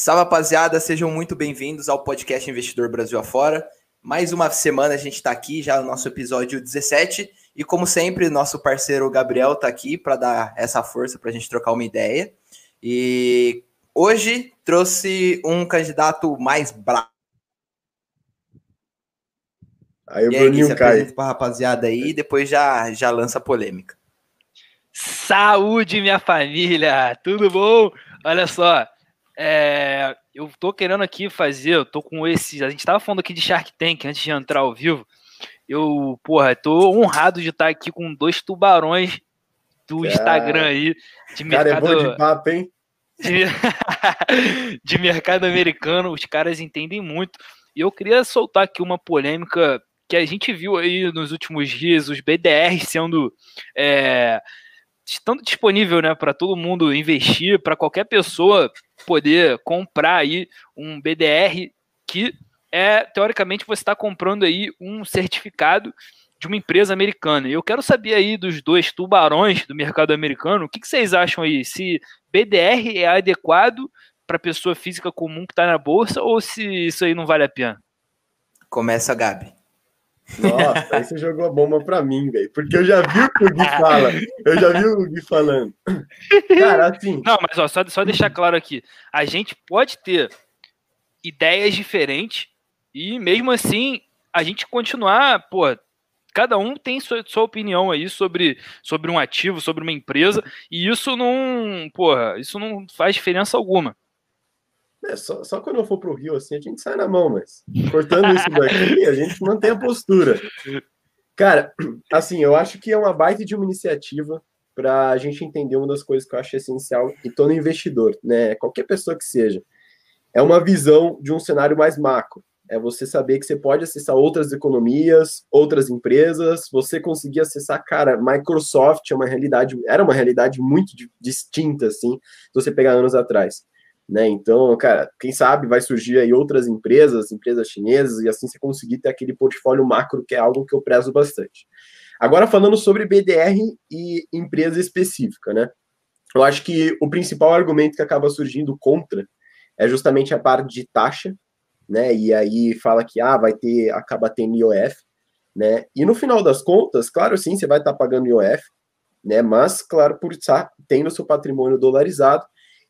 Salve, rapaziada, sejam muito bem-vindos ao podcast Investidor Brasil Afora. Mais uma semana a gente está aqui, já no nosso episódio 17, e como sempre, nosso parceiro Gabriel está aqui para dar essa força para a gente trocar uma ideia. E hoje trouxe um candidato mais bravo. Aí o Bruninho cai. Para rapaziada aí, e depois já, já lança a polêmica. Saúde, minha família! Tudo bom? Olha só, é, eu tô querendo aqui fazer, eu tô com esses. A gente tava falando aqui de Shark Tank antes de entrar ao vivo. Eu, porra, tô honrado de estar aqui com dois tubarões do Instagram aí. De mercado, cara é bom de papo, hein? De, de mercado americano, os caras entendem muito. E eu queria soltar aqui uma polêmica que a gente viu aí nos últimos dias, os BDR sendo é, estando disponível né, para todo mundo investir, para qualquer pessoa poder comprar aí um BDR que é, teoricamente, você está comprando aí um certificado de uma empresa americana. Eu quero saber aí dos dois tubarões do mercado americano, o que, que vocês acham aí? Se BDR é adequado para pessoa física comum que está na bolsa ou se isso aí não vale a pena? Começa, Gabi. Nossa, aí você jogou a bomba pra mim, velho. Porque eu já vi o que o Gui fala. Eu já vi o Gui falando. Cara, assim. Não, mas ó, só, só deixar claro aqui. A gente pode ter ideias diferentes e mesmo assim a gente continuar, pô, cada um tem sua, sua opinião aí sobre, sobre um ativo, sobre uma empresa, e isso não, porra, isso não faz diferença alguma. É, só, só quando eu for pro Rio, assim, a gente sai na mão, mas cortando isso daqui, a gente mantém a postura. Cara, assim, eu acho que é uma baita de uma iniciativa para a gente entender uma das coisas que eu acho essencial e todo investidor, né? Qualquer pessoa que seja. É uma visão de um cenário mais macro. É você saber que você pode acessar outras economias, outras empresas, você conseguir acessar, cara, Microsoft é uma realidade, era uma realidade muito distinta, assim, se você pegar anos atrás. Né? Então, cara, quem sabe vai surgir aí outras empresas, empresas chinesas, e assim você conseguir ter aquele portfólio macro, que é algo que eu prezo bastante. Agora, falando sobre BDR e empresa específica, né? Eu acho que o principal argumento que acaba surgindo contra é justamente a parte de taxa, né? E aí fala que ah, vai ter, acaba tendo IOF, né? E no final das contas, claro, sim, você vai estar pagando IOF, né? Mas, claro, por estar tendo seu patrimônio dolarizado,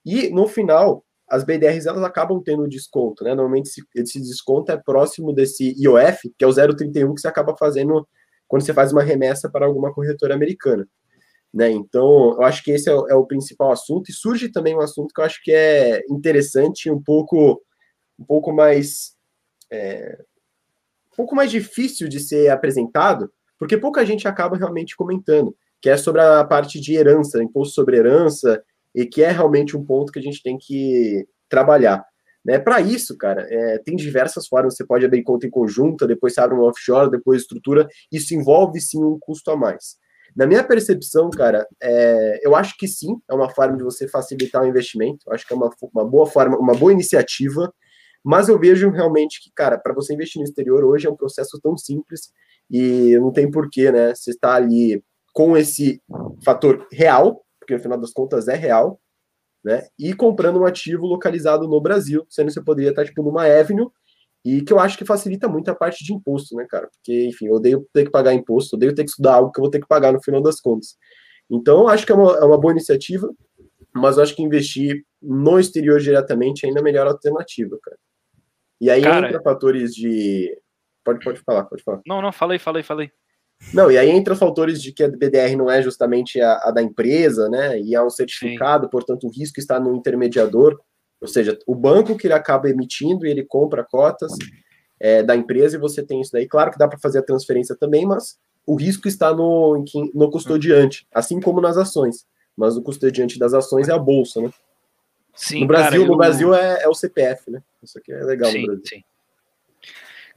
e no final, as BDRs elas acabam tendo desconto, né? Normalmente esse, esse desconto é próximo desse IOF, que é o 0,31 que você acaba fazendo quando você faz uma remessa para alguma corretora americana. Né? Então, eu acho que esse é o, é o, principal assunto, e surge também um assunto que eu acho que é interessante, um pouco, um pouco mais é, um pouco mais difícil de ser apresentado, porque pouca gente acaba realmente comentando, que é sobre a parte de herança, imposto sobre herança e que é realmente um ponto que a gente tem que trabalhar. Né? Para isso, cara, é, tem diversas formas. Você pode abrir conta em conjunta, depois você abre um offshore, depois estrutura. Isso envolve sim um custo a mais. Na minha percepção, cara, é, eu acho que sim, é uma forma de você facilitar o investimento. Eu acho que é uma, uma boa forma, uma boa iniciativa. Mas eu vejo realmente que, cara, para você investir no exterior hoje é um processo tão simples e não tem porquê, né? Você está ali com esse fator real, porque no final das contas é real, né? E comprando um ativo localizado no Brasil, sendo que você poderia estar tipo numa Avenue, e que eu acho que facilita muito a parte de imposto, né, cara? Porque, enfim, eu odeio ter que pagar imposto, odeio ter que estudar algo que eu vou ter que pagar no final das contas. Então, acho que é uma, é uma boa iniciativa, mas eu acho que investir no exterior diretamente é ainda a melhor alternativa, cara. E aí cara, entra fatores de. Pode, pode falar, pode falar. Não, não, falei, falei, falei. Não, e aí entra os fatores de que a BDR não é justamente a, a da empresa, né? E é um certificado, Sim. portanto, o risco está no intermediador, ou seja, o banco que ele acaba emitindo e ele compra cotas é, da empresa e você tem isso daí. Claro que dá para fazer a transferência também, mas o risco está no, no custodiante, assim como nas ações. Mas o custodiante das ações é a bolsa, né? Sim, no Brasil, cara, no Brasil é, é, o CPF, né? Isso aqui é legal sim, no Brasil. Sim.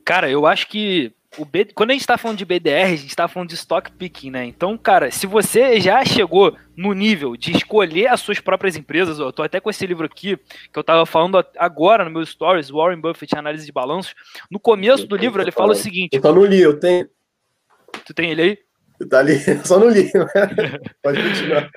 Cara, eu acho que o B, quando a gente está falando de BDR, a gente está falando de stock picking, né? Então, cara, se você já chegou no nível de escolher as suas próprias empresas, eu tô até com esse livro aqui, que eu tava falando agora no meu stories, Warren Buffett, Análise de Balanços. No começo do livro, ele fala o seguinte... Eu só não li, eu tenho... Tu tem ele aí? Tá ali, só não li. Pode continuar.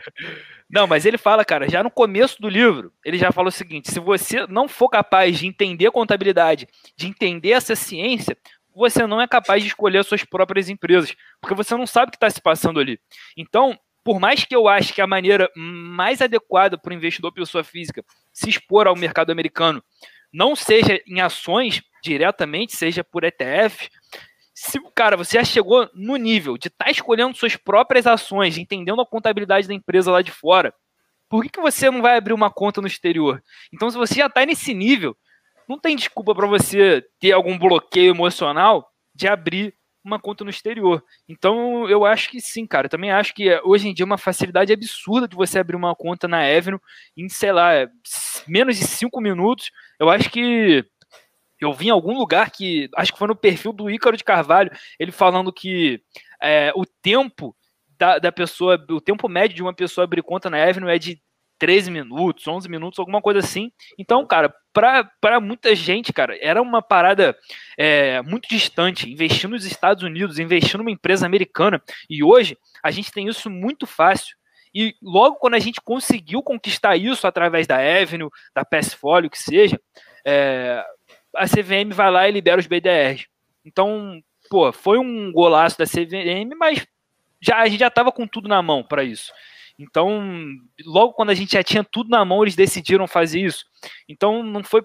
Não, mas ele fala, cara, já no começo do livro, ele já fala o seguinte: se você não for capaz de entender contabilidade, de entender essa ciência, você não é capaz de escolher as suas próprias empresas, porque você não sabe o que está se passando ali. Então, por mais que eu ache que a maneira mais adequada para o investidor pessoa física se expor ao mercado americano não seja em ações diretamente, seja por ETF, se, cara, você já chegou no nível de estar tá escolhendo suas próprias ações, entendendo a contabilidade da empresa lá de fora, por que, que você não vai abrir uma conta no exterior? Então, se você já está nesse nível, não tem desculpa para você ter algum bloqueio emocional de abrir uma conta no exterior. Então, eu acho que sim, cara. Eu também acho que hoje em dia é uma facilidade absurda de você abrir uma conta na Avenue em, sei lá, menos de cinco minutos. Eu acho que eu vi em algum lugar que, acho que foi no perfil do Ícaro de Carvalho, ele falando que é, o tempo da, da pessoa, o tempo médio de uma pessoa abrir conta na Avenue é de 13 minutos, 11 minutos, alguma coisa assim. Então, cara, para muita gente, cara, era uma parada é, muito distante. Investir nos Estados Unidos, investir numa empresa americana. E hoje a gente tem isso muito fácil. E logo quando a gente conseguiu conquistar isso através da Avenue, da Passfolio, que seja, é, a CVM vai lá e libera os BDRs. Então, pô, foi um golaço da CVM, mas já, a gente já estava com tudo na mão para isso. Então, logo quando a gente já tinha tudo na mão, eles decidiram fazer isso. Então, não foi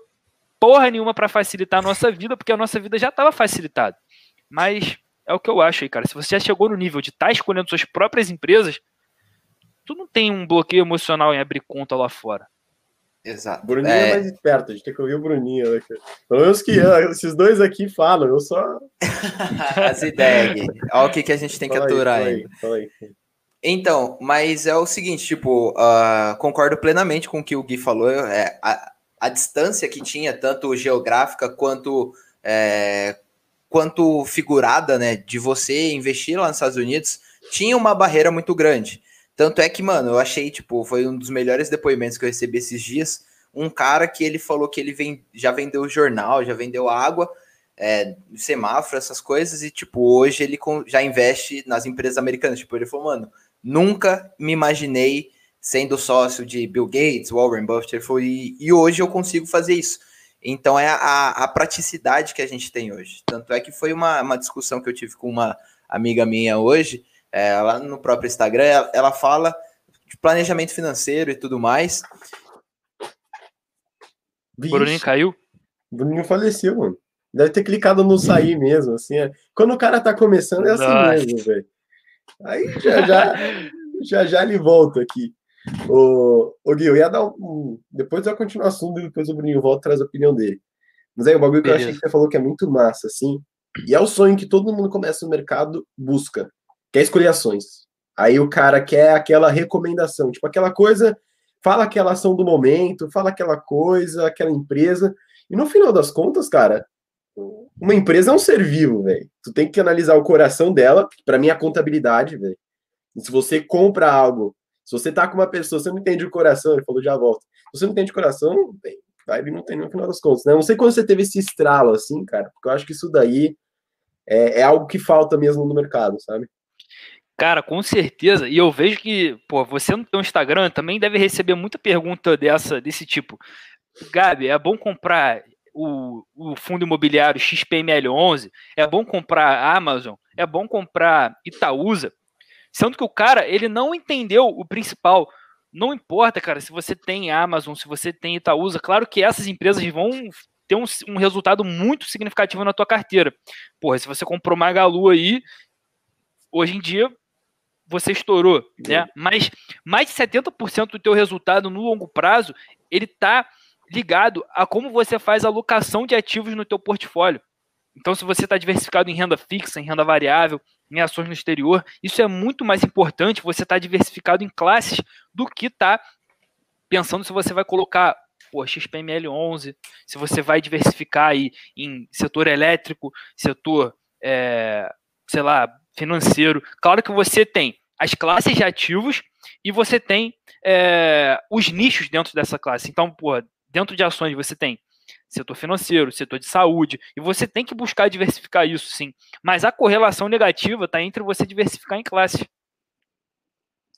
porra nenhuma para facilitar a nossa vida, porque a nossa vida já estava facilitada. Mas é o que eu acho aí, cara. Se você já chegou no nível de estar tá escolhendo suas próprias empresas, tu não tem um bloqueio emocional em abrir conta lá fora. Exato. Bruninho é... é mais esperto, a gente tem que ouvir o Bruninho. Né? Pelo menos que esses dois aqui falam, eu só. As ideias. Olha o que, que a gente tem que aturar aí, aí. Então, mas é o seguinte, tipo, uh, concordo plenamente com o que o Gui falou. É, a, a distância que tinha, tanto geográfica quanto, é, quanto figurada, né, de você investir lá nos Estados Unidos, tinha uma barreira muito grande. Tanto é que, mano, eu achei, tipo, foi um dos melhores depoimentos que eu recebi esses dias. Um cara que ele falou que ele vem, já vendeu jornal, já vendeu água, é, semáforo, essas coisas, e, tipo, hoje ele já investe nas empresas americanas. Tipo, ele falou, mano, Nunca me imaginei sendo sócio de Bill Gates, Warren Buffett, foi, e hoje eu consigo fazer isso. Então é a, a, praticidade que a gente tem hoje. Tanto é que foi uma, uma discussão que eu tive com uma amiga minha hoje, é, lá no próprio Instagram, ela, ela fala de planejamento financeiro e tudo mais. O Bruninho caiu? O Bruninho faleceu, mano. Deve ter clicado no sair mesmo, assim. É. Quando o cara tá começando, é assim Nossa. mesmo, velho. Aí já já, já, já ele volta aqui. O, o Gui, eu ia dar um. Depois eu continuo o assunto e depois o Bruninho volta e traz a opinião dele. Mas aí o bagulho que eu achei que você falou que é muito massa, assim. E é o sonho que todo mundo começa no mercado busca, quer escolher ações. Aí o cara quer aquela recomendação, tipo aquela coisa, fala aquela ação do momento, fala aquela coisa, aquela empresa. E no final das contas, cara, uma empresa é um ser vivo, velho. Tu tem que analisar o coração dela, para mim é a contabilidade, velho. Se você compra algo, se você tá com uma pessoa, você não entende o coração, ele falou já volta. Se você não entende o coração, vai não tem no final das contas, né? Não sei quando você teve esse estralo assim, cara, porque eu acho que isso daí é, é algo que falta mesmo no mercado, sabe? Cara, com certeza. E eu vejo que, pô, você no teu Instagram também deve receber muita pergunta dessa, desse tipo. Gabi, é bom comprar o, o fundo imobiliário XPML11, é bom comprar Amazon, é bom comprar Itaúsa, sendo que o cara ele não entendeu o principal. Não importa, cara, se você tem Amazon, se você tem Itaúsa, claro que essas empresas vão ter um, um resultado muito significativo na tua carteira. Porra, se você comprou Magalu aí, hoje em dia você estourou, né? Mas mais de 70% do teu resultado no longo prazo, ele tá ligado a como você faz a alocação de ativos no teu portfólio. Então, se você está diversificado em renda fixa, em renda variável, em ações no exterior, isso é muito mais importante você estar tá diversificado em classes do que estar tá pensando se você vai colocar pô, XPML 11, se você vai diversificar aí em setor elétrico, setor, é, sei lá, financeiro. Claro que você tem as classes de ativos e você tem é, os nichos dentro dessa classe. Então, pô, dentro de ações você tem setor financeiro, setor de saúde, e você tem que buscar diversificar isso sim. Mas a correlação negativa está entre você diversificar em classe.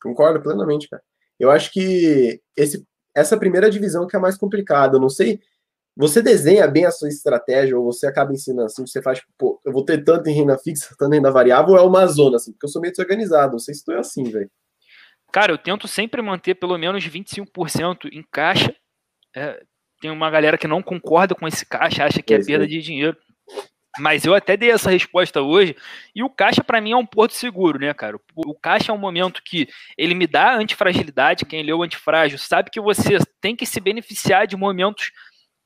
Concordo plenamente, cara. Eu acho que esse, essa primeira divisão que é mais complicada. Eu não sei. Você desenha bem a sua estratégia, ou você acaba ensinando assim, você faz, tipo, pô, eu vou ter tanto em renda fixa, tanto em renda variável, ou é uma zona, assim, porque eu sou meio desorganizado, não sei se tu é assim, velho. Cara, eu tento sempre manter pelo menos 25% em caixa. É, tem uma galera que não concorda com esse caixa, acha que é, é perda de dinheiro. Mas eu até dei essa resposta hoje. E o caixa, para mim, é um porto seguro, né, cara? O caixa é um momento que ele me dá antifragilidade. Quem leu antifrágil sabe que você tem que se beneficiar de momentos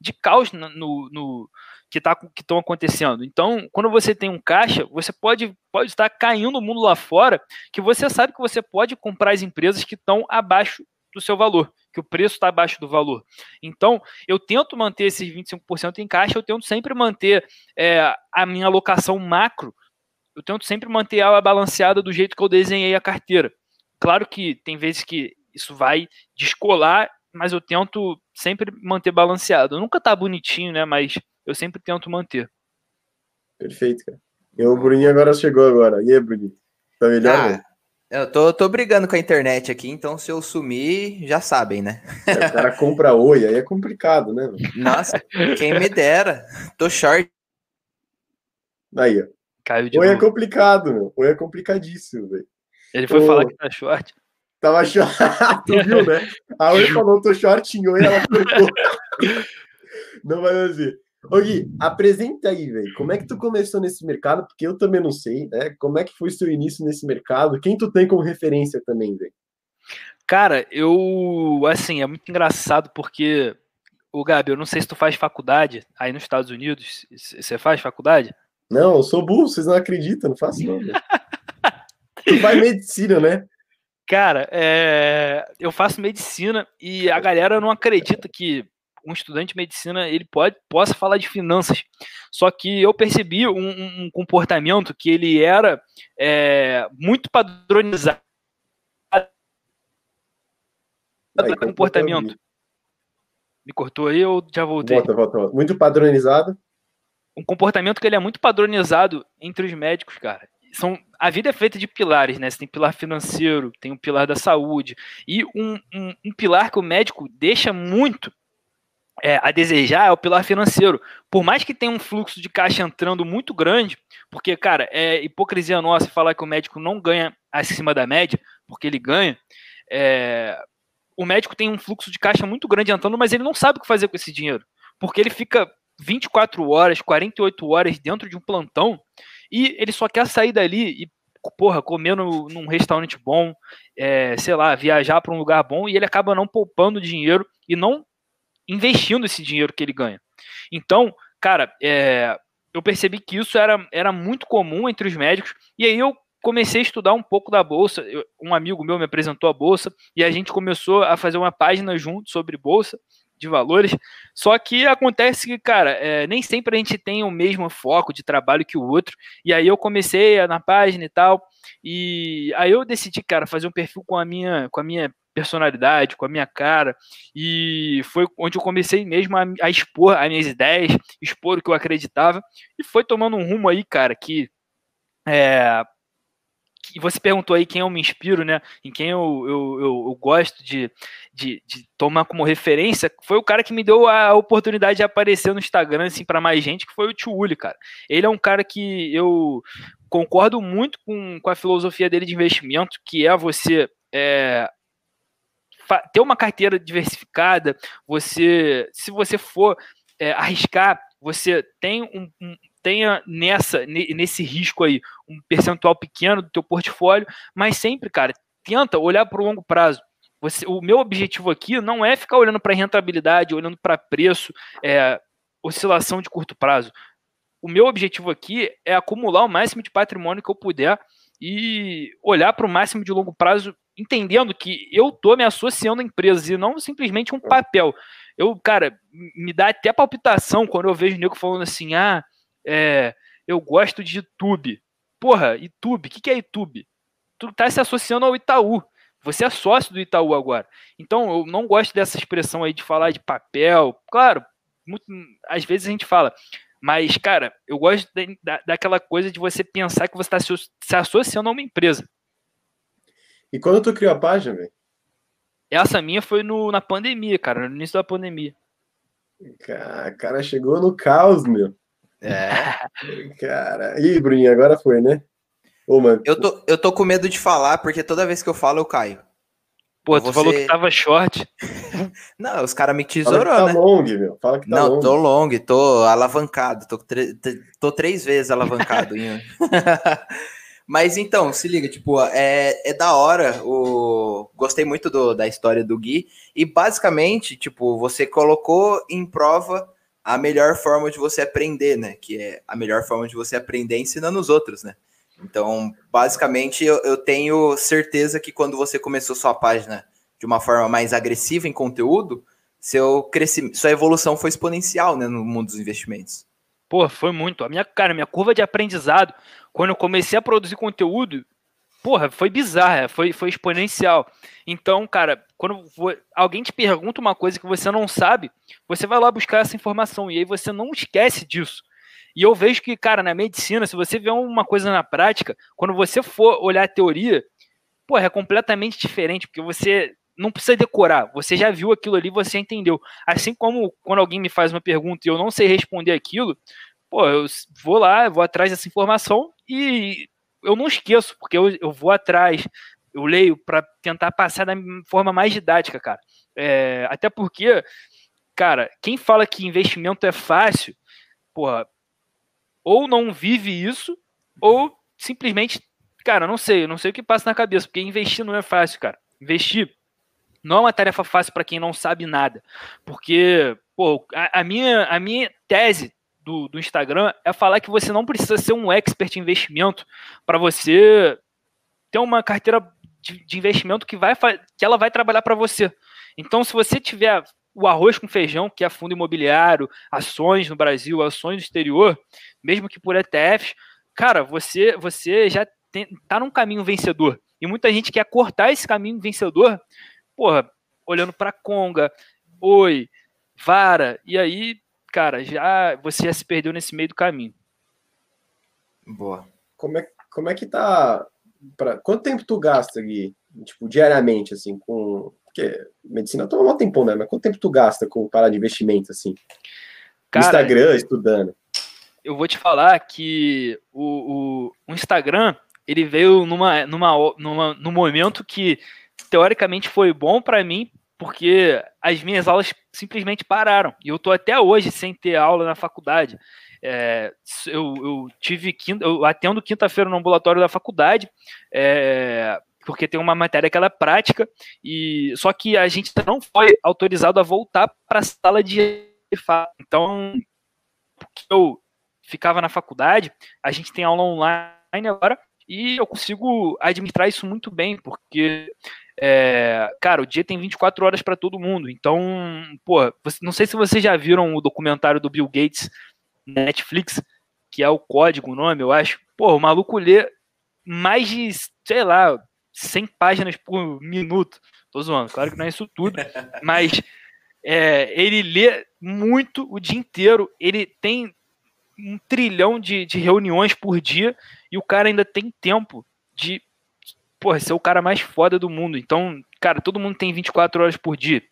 de caos no, no que tá, estão acontecendo. Então, quando você tem um caixa, você pode, pode estar caindo o mundo lá fora, que você sabe que você pode comprar as empresas que estão abaixo do seu valor, que o preço está abaixo do valor. Então, eu tento manter esses 25% em caixa, eu tento sempre manter é, a minha alocação macro, eu tento sempre manter ela balanceada do jeito que eu desenhei a carteira. Claro que tem vezes que isso vai descolar, mas eu tento sempre manter balanceado. Nunca tá bonitinho, né? Mas eu sempre tento manter. Perfeito, cara. E o Bruninho agora chegou agora. E aí, Bruninho? Tá melhor? Ah, eu tô, tô brigando com a internet aqui, então se eu sumir, já sabem, né? É, o cara compra oi, aí é complicado, né? Nossa, quem me dera. Tô short. Aí, ó. Caiu de oi é novo. é complicado, meu. Oi é complicadíssimo, velho. Ele foi falar que tá short. Tava short. tu viu, né? A Oi falou, tô shortinho, e ela cortou. Não vai fazer. Ô Gui, apresenta aí, velho. Como é que tu começou nesse mercado? Porque eu também não sei, né? Como é que foi seu início nesse mercado? Quem tu tem como referência também, velho? Cara, eu assim, é muito engraçado porque o Gabi, eu não sei se tu faz faculdade aí nos Estados Unidos. Você faz faculdade? Não, eu sou burro, vocês não acreditam, não faço não. tu faz medicina, né? Cara, é... eu faço medicina e a galera não acredita que um estudante de medicina ele pode possa falar de finanças. Só que eu percebi um, um comportamento que ele era é, muito padronizado. Aí, comportamento. Me cortou aí ou já voltei? Volta, volta, volta. Muito padronizado. Um comportamento que ele é muito padronizado entre os médicos, cara. São, a vida é feita de pilares, né? Você tem pilar financeiro, tem o pilar da saúde. E um, um, um pilar que o médico deixa muito é, a desejar é o pilar financeiro. Por mais que tenha um fluxo de caixa entrando muito grande, porque, cara, é hipocrisia nossa falar que o médico não ganha acima da média, porque ele ganha. É, o médico tem um fluxo de caixa muito grande entrando, mas ele não sabe o que fazer com esse dinheiro, porque ele fica 24 horas, 48 horas dentro de um plantão e ele só quer sair dali e porra, comer no, num restaurante bom, é, sei lá, viajar para um lugar bom e ele acaba não poupando dinheiro e não investindo esse dinheiro que ele ganha. Então, cara, é, eu percebi que isso era, era muito comum entre os médicos, e aí eu comecei a estudar um pouco da bolsa. Eu, um amigo meu me apresentou a bolsa e a gente começou a fazer uma página junto sobre bolsa de valores. Só que acontece que, cara, é, nem sempre a gente tem o mesmo foco de trabalho que o outro. E aí eu comecei na página e tal. E aí eu decidi, cara, fazer um perfil com a minha, com a minha personalidade, com a minha cara, e foi onde eu comecei mesmo a, a, expor as minhas ideias, expor o que eu acreditava, e foi tomando um rumo aí, cara, que, é, que você perguntou aí quem eu me inspiro, né, em quem eu, eu, eu, eu gosto de, de, de, tomar como referência, foi o cara que me deu a oportunidade de aparecer no Instagram, assim, para mais gente, que foi o Tio Uli, cara. Ele é um cara que eu concordo muito com, com a filosofia dele de investimento, que é você é, ter uma carteira diversificada, você, se você for é, arriscar, você tem um, um, tenha nessa nesse risco aí um percentual pequeno do teu portfólio, mas sempre, cara, tenta olhar para o longo prazo. Você, o meu objetivo aqui não é ficar olhando para rentabilidade, olhando para preço, é, oscilação de curto prazo. O meu objetivo aqui é acumular o máximo de patrimônio que eu puder e olhar para o máximo de longo prazo entendendo que eu tô me associando a empresas e não simplesmente um papel. Eu, cara, me dá até palpitação quando eu vejo o nego falando assim: ah, é, eu gosto de YouTube. Porra, YouTube, o que, que é YouTube? Tu tá se associando ao Itaú. Você é sócio do Itaú agora. Então, eu não gosto dessa expressão aí de falar de papel. Claro, muito, às vezes a gente fala, mas, cara, eu gosto da, daquela coisa de você pensar que você está se, se associando a uma empresa. E quando tu criou a página, velho? Essa minha foi no, na pandemia, cara, no início da pandemia. Cara, cara chegou no caos, meu. É. Cara, ih, Bruninho, agora foi, né? Ô, mano. Eu tô, eu tô com medo de falar, porque toda vez que eu falo, eu caio. Pô, tu Você... falou que tava short. Não, os caras me tesourou, Fala que tá né? long, meu. Fala que tá Não, long. tô long, tô alavancado. Tô, tô três vezes alavancado. Mas então, se liga, tipo, é, é da hora. O... Gostei muito do, da história do Gui. E basicamente, tipo, você colocou em prova a melhor forma de você aprender, né? Que é a melhor forma de você aprender ensinando os outros, né? Então, basicamente, eu, eu tenho certeza que quando você começou sua página de uma forma mais agressiva em conteúdo, seu crescimento, sua evolução foi exponencial, né, no mundo dos investimentos. Pô, foi muito. A minha, cara, minha curva de aprendizado, quando eu comecei a produzir conteúdo, porra, foi bizarra, foi, foi exponencial. Então, cara, quando alguém te pergunta uma coisa que você não sabe, você vai lá buscar essa informação e aí você não esquece disso. E eu vejo que, cara, na medicina, se você vê uma coisa na prática, quando você for olhar a teoria, pô, é completamente diferente, porque você não precisa decorar, você já viu aquilo ali, você entendeu. Assim como quando alguém me faz uma pergunta e eu não sei responder aquilo, pô, eu vou lá, vou atrás dessa informação e eu não esqueço, porque eu, eu vou atrás, eu leio para tentar passar da forma mais didática, cara. É, até porque, cara, quem fala que investimento é fácil, porra, ou não vive isso, ou simplesmente, cara, não sei, não sei o que passa na cabeça, porque investir não é fácil, cara. Investir não é uma tarefa fácil para quem não sabe nada. Porque, pô, a, a, minha, a minha tese do, do Instagram é falar que você não precisa ser um expert em investimento para você ter uma carteira de, de investimento que, vai, que ela vai trabalhar para você. Então, se você tiver o arroz com feijão, que é fundo imobiliário, ações no Brasil, ações no exterior, mesmo que por ETFs, cara, você, você já tem, tá num caminho vencedor. E muita gente quer cortar esse caminho vencedor, porra, olhando para Conga, Oi, Vara, e aí, cara, já você já se perdeu nesse meio do caminho. Boa. Como é, como é que tá? Pra, quanto tempo tu gasta, Gui? Tipo, diariamente, assim, com porque medicina toma um tempão, né? Mas quanto tempo tu gasta com parar de investimento, assim? Cara, Instagram, estudando. Eu vou te falar que o, o, o Instagram, ele veio numa, numa, numa, num momento que, teoricamente, foi bom para mim, porque as minhas aulas simplesmente pararam. E eu tô até hoje sem ter aula na faculdade. É, eu, eu, tive quinta, eu atendo quinta-feira no ambulatório da faculdade. É, porque tem uma matéria que ela é prática, e só que a gente não foi autorizado a voltar para a sala de. Então, eu ficava na faculdade, a gente tem aula online agora, e eu consigo administrar isso muito bem, porque, é, cara, o dia tem 24 horas para todo mundo. Então, pô, não sei se vocês já viram o documentário do Bill Gates na Netflix, que é o código, o nome, eu acho. Pô, o maluco lê mais de, sei lá, 100 páginas por minuto. Tô zoando, claro que não é isso tudo, mas é, ele lê muito o dia inteiro, ele tem um trilhão de, de reuniões por dia e o cara ainda tem tempo de porra, ser o cara mais foda do mundo. Então, cara, todo mundo tem 24 horas por dia.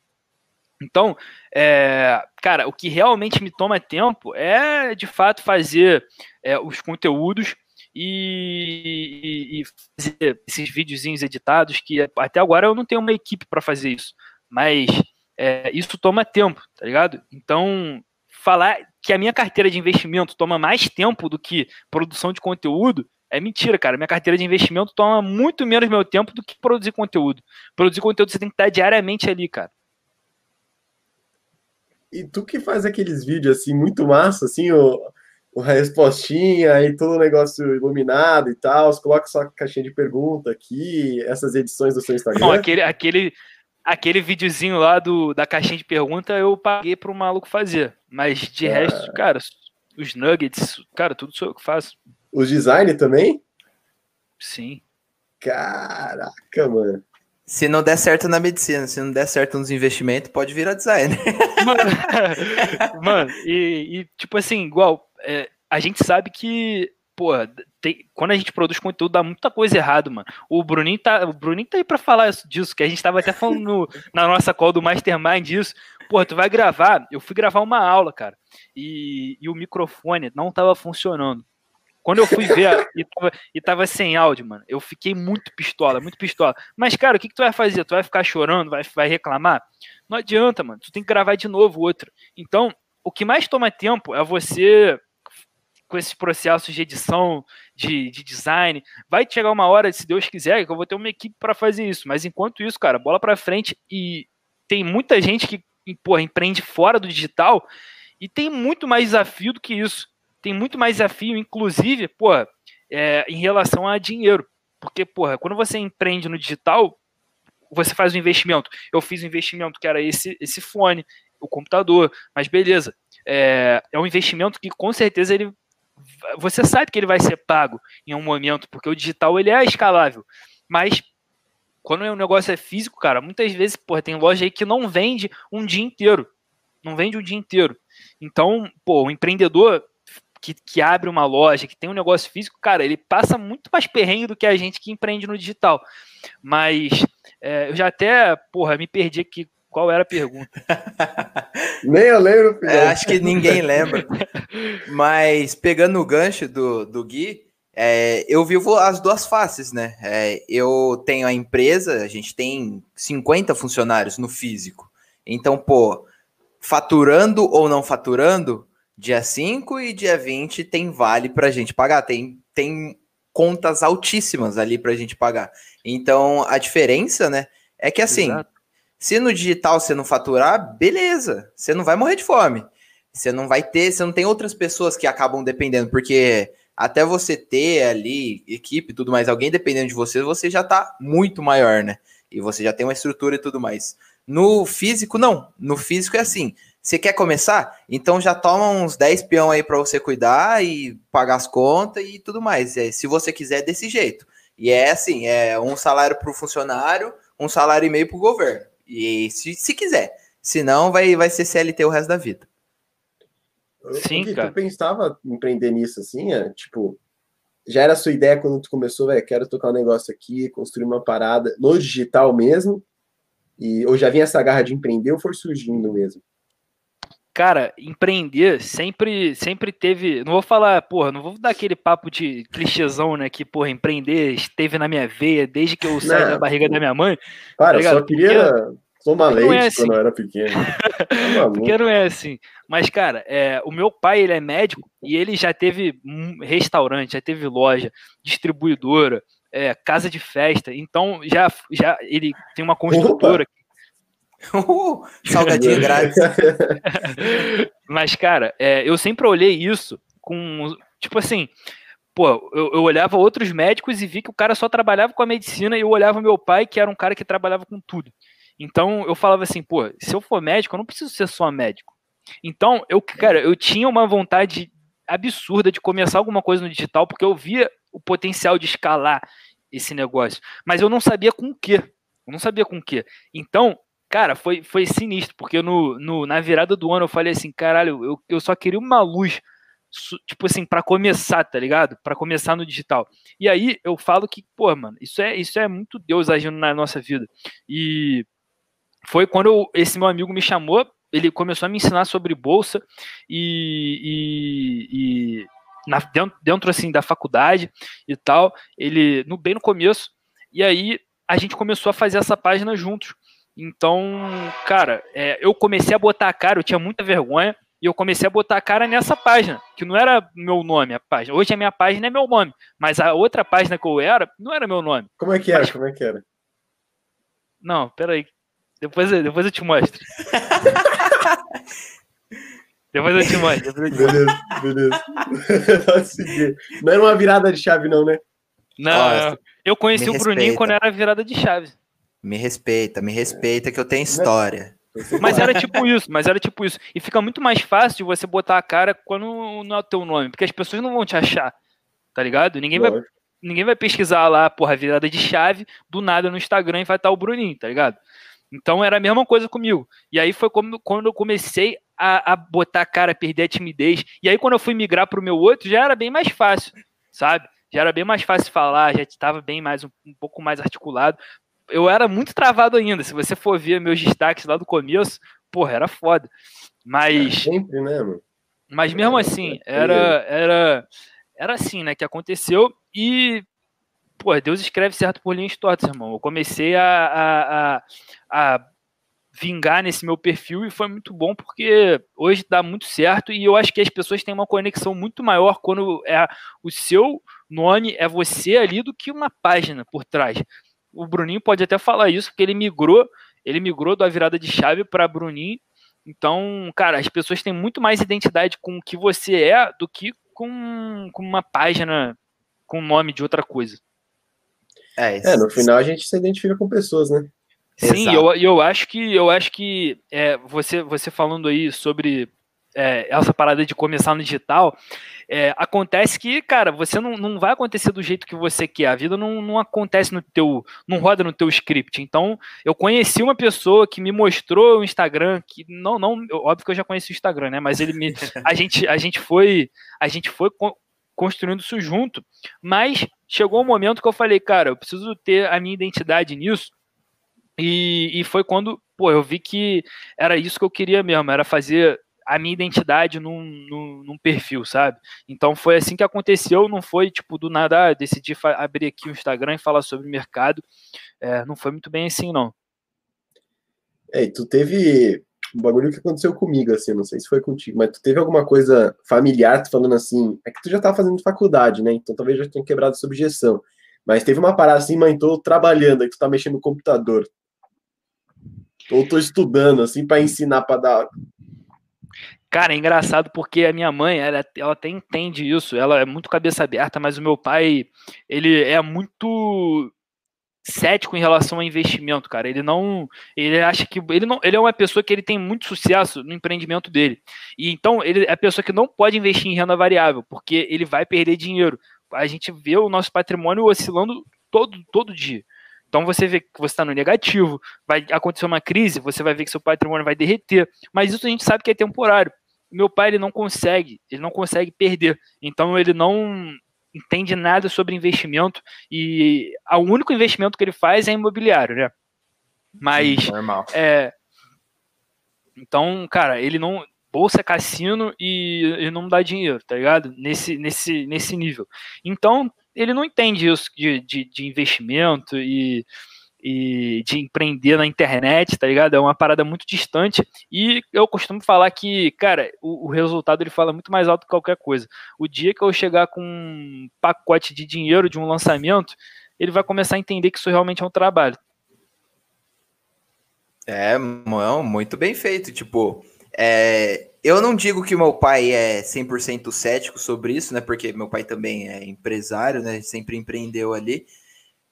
Então, é, cara, o que realmente me toma tempo é, de fato, fazer é, os conteúdos e, e, fazer esses videozinhos editados que até agora eu não tenho uma equipe para fazer isso, mas é, isso toma tempo, tá ligado? Então falar que a minha carteira de investimento toma mais tempo do que produção de conteúdo é mentira, cara. Minha carteira de investimento toma muito menos meu tempo do que produzir conteúdo. Produzir conteúdo você tem que estar diariamente ali, cara. E tu que faz aqueles vídeos assim muito massa, assim, o uma respostinha e todo o negócio iluminado e tal. Você coloca sua caixinha de pergunta aqui, essas edições do seu Instagram. Não, aquele, aquele, aquele videozinho lá do, da caixinha de pergunta eu paguei para o maluco fazer. Mas de ah. resto, cara, os nuggets, cara, tudo sou eu que faço. Os design também? Sim. Caraca, mano. Se não der certo na medicina, se não der certo nos investimentos, pode virar designer. Mano, mano e, e, tipo assim, igual, é, a gente sabe que Pô, tem, quando a gente produz conteúdo, dá muita coisa errado, mano. O Bruninho tá, o Bruninho tá aí pra falar disso, que a gente tava até falando no, na nossa call do Mastermind disso. Pô, tu vai gravar. Eu fui gravar uma aula, cara, e, e o microfone não tava funcionando. Quando eu fui ver e tava, e tava sem áudio, mano, eu fiquei muito pistola, muito pistola. Mas, cara, o que, que tu vai fazer? Tu vai ficar chorando, vai, vai reclamar? Não adianta, mano. Tu tem que gravar de novo outro. Então, o que mais toma tempo é você, com esses processos de edição, de, de design. Vai chegar uma hora, se Deus quiser, que eu vou ter uma equipe para fazer isso. Mas enquanto isso, cara, bola para frente. E tem muita gente que porra, empreende fora do digital e tem muito mais desafio do que isso tem muito mais desafio, inclusive, pô, é, em relação a dinheiro. Porque, porra, quando você empreende no digital, você faz um investimento. Eu fiz um investimento que era esse, esse fone, o computador, mas beleza. É, é um investimento que com certeza ele. Você sabe que ele vai ser pago em um momento, porque o digital ele é escalável. Mas quando o negócio é físico, cara, muitas vezes, porra, tem loja aí que não vende um dia inteiro. Não vende um dia inteiro. Então, pô, o empreendedor, que, que abre uma loja, que tem um negócio físico, cara, ele passa muito mais perrengue do que a gente que empreende no digital. Mas é, eu já até, porra, me perdi aqui. Qual era a pergunta? Nem eu lembro. É, acho que ninguém lembra. Mas pegando o gancho do, do Gui, é, eu vivo as duas faces, né? É, eu tenho a empresa, a gente tem 50 funcionários no físico. Então, pô, faturando ou não faturando, Dia 5 e dia 20 tem vale para a gente pagar, tem, tem contas altíssimas ali para a gente pagar. Então a diferença, né, é que assim, Exato. se no digital você não faturar, beleza, você não vai morrer de fome. Você não vai ter, você não tem outras pessoas que acabam dependendo, porque até você ter ali equipe e tudo mais, alguém dependendo de você, você já tá muito maior, né? E você já tem uma estrutura e tudo mais. No físico, não. No físico é assim: você quer começar? Então já toma uns 10 peão aí para você cuidar e pagar as contas e tudo mais. É, se você quiser, desse jeito. E é assim, é um salário para o funcionário, um salário e meio para o governo. E se, se quiser. Senão vai, vai ser CLT o resto da vida. Sim, cara. Tu pensava em empreender nisso assim? É, tipo, já era a sua ideia quando tu começou, velho, quero tocar um negócio aqui, construir uma parada no digital mesmo? E, ou já vinha essa garra de empreender ou foi surgindo mesmo? Cara, empreender sempre, sempre teve. Não vou falar, porra, não vou dar aquele papo de clichêzão, né? Que, porra, empreender esteve na minha veia desde que eu saí da barriga da minha mãe. Cara, tá só queria Porque, tomar leite é assim. quando eu era pequeno. Tá Porque não é assim. Mas, cara, é, o meu pai, ele é médico e ele já teve restaurante, já teve loja, distribuidora, é, casa de festa. Então, já, já ele tem uma construtora. Opa Uh, salgadinho grátis. Mas, cara, é, eu sempre olhei isso com. Tipo assim, pô, eu, eu, olhava outros médicos e vi que o cara só trabalhava com a medicina e eu olhava meu pai, que era um cara que trabalhava com tudo. Então eu falava assim, pô, se eu for médico, eu não preciso ser só médico. Então, eu, cara, eu tinha uma vontade absurda de começar alguma coisa no digital, porque eu via o potencial de escalar esse negócio. Mas eu não sabia com o quê. Eu não sabia com o quê. Então, Cara, foi, foi sinistro, porque no, no, na virada do ano eu falei assim, caralho, eu, eu só queria uma luz, tipo assim, para começar, tá ligado? Para começar no digital. E aí eu falo que, pô, mano, isso é, isso é muito Deus agindo na nossa vida. E foi quando eu, esse meu amigo me chamou, ele começou a me ensinar sobre bolsa e, e, e na, dentro, dentro assim da faculdade e tal, ele no bem no começo. E aí a gente começou a fazer essa página juntos. Então, cara, é, eu comecei a botar a cara, eu tinha muita vergonha, e eu comecei a botar a cara nessa página, que não era meu nome a página. Hoje a minha página é meu nome, mas a outra página que eu era não era meu nome. Como é que era? Mas... Como é que era? Não, peraí. Depois, depois eu te mostro. depois eu te mostro. Eu te beleza, beleza. não era uma virada de chave, não, né? Não, eu conheci o Bruninho respeita. quando era virada de chave. Me respeita, me respeita que eu tenho história. Mas era tipo isso, mas era tipo isso. E fica muito mais fácil de você botar a cara quando não é o teu nome, porque as pessoas não vão te achar, tá ligado? Ninguém vai, ninguém vai pesquisar lá, porra, virada de chave, do nada no Instagram e vai estar o Bruninho, tá ligado? Então era a mesma coisa comigo. E aí foi como, quando eu comecei a, a botar a cara, perder a timidez. E aí quando eu fui migrar pro meu outro, já era bem mais fácil. sabe? Já era bem mais fácil falar, já estava bem mais um, um pouco mais articulado. Eu era muito travado ainda. Se você for ver meus destaques lá do começo, porra, era foda. Mas. É sempre, né, mano? Mas mesmo assim, era, era, era assim, né, que aconteceu. E, pô, Deus escreve certo por linhas tortas, irmão. Eu comecei a, a, a, a vingar nesse meu perfil e foi muito bom porque hoje dá muito certo e eu acho que as pessoas têm uma conexão muito maior quando é o seu nome é você ali do que uma página por trás. O Bruninho pode até falar isso porque ele migrou, ele migrou da virada de chave para Bruninho. Então, cara, as pessoas têm muito mais identidade com o que você é do que com, com uma página com o nome de outra coisa. É, é, no final a gente se identifica com pessoas, né? Sim, eu, eu acho que eu acho que é, você, você falando aí sobre é, essa parada de começar no digital, é, acontece que, cara, você não, não vai acontecer do jeito que você quer. A vida não, não acontece no teu. não roda no teu script. Então, eu conheci uma pessoa que me mostrou o Instagram, que não, não, óbvio que eu já conheci o Instagram, né? Mas ele me. A gente, a gente foi. A gente foi construindo isso junto. Mas chegou um momento que eu falei, cara, eu preciso ter a minha identidade nisso e, e foi quando, pô, eu vi que era isso que eu queria mesmo, era fazer a minha identidade num, num, num, perfil, sabe? Então foi assim que aconteceu, não foi tipo do nada, ah, decidi abrir aqui o Instagram e falar sobre mercado. É, não foi muito bem assim, não. É, e tu teve um bagulho que aconteceu comigo, assim, não sei se foi contigo, mas tu teve alguma coisa familiar, tu falando assim, é que tu já tava fazendo faculdade, né? Então talvez já tenha quebrado essa objeção. Mas teve uma parada assim, mãe, tô trabalhando, aí tu tá mexendo no computador. Ou tô estudando, assim, para ensinar para dar. Cara, é engraçado porque a minha mãe, ela, ela até entende isso, ela é muito cabeça aberta, mas o meu pai, ele é muito cético em relação a investimento, cara. Ele não, ele acha que ele não, ele é uma pessoa que ele tem muito sucesso no empreendimento dele. E então ele é a pessoa que não pode investir em renda variável, porque ele vai perder dinheiro. A gente vê o nosso patrimônio oscilando todo todo dia. Então você vê que você está no negativo, vai acontecer uma crise, você vai ver que seu patrimônio vai derreter, mas isso a gente sabe que é temporário. Meu pai ele não consegue, ele não consegue perder, então ele não entende nada sobre investimento e o único investimento que ele faz é imobiliário, né? Mas Normal. é então, cara, ele não bolsa é cassino e, e não dá dinheiro, tá ligado? Nesse nesse nesse nível. Então, ele não entende isso de, de, de investimento e, e de empreender na internet, tá ligado? É uma parada muito distante. E eu costumo falar que, cara, o, o, resultado ele fala muito mais alto que qualquer coisa. O dia que eu chegar com um pacote de dinheiro de um lançamento, ele vai começar a entender que isso realmente é um trabalho. É, muito bem feito. Tipo, é, eu não digo que meu pai é 100% cético sobre isso, né? Porque meu pai também é empresário, né? Sempre empreendeu ali.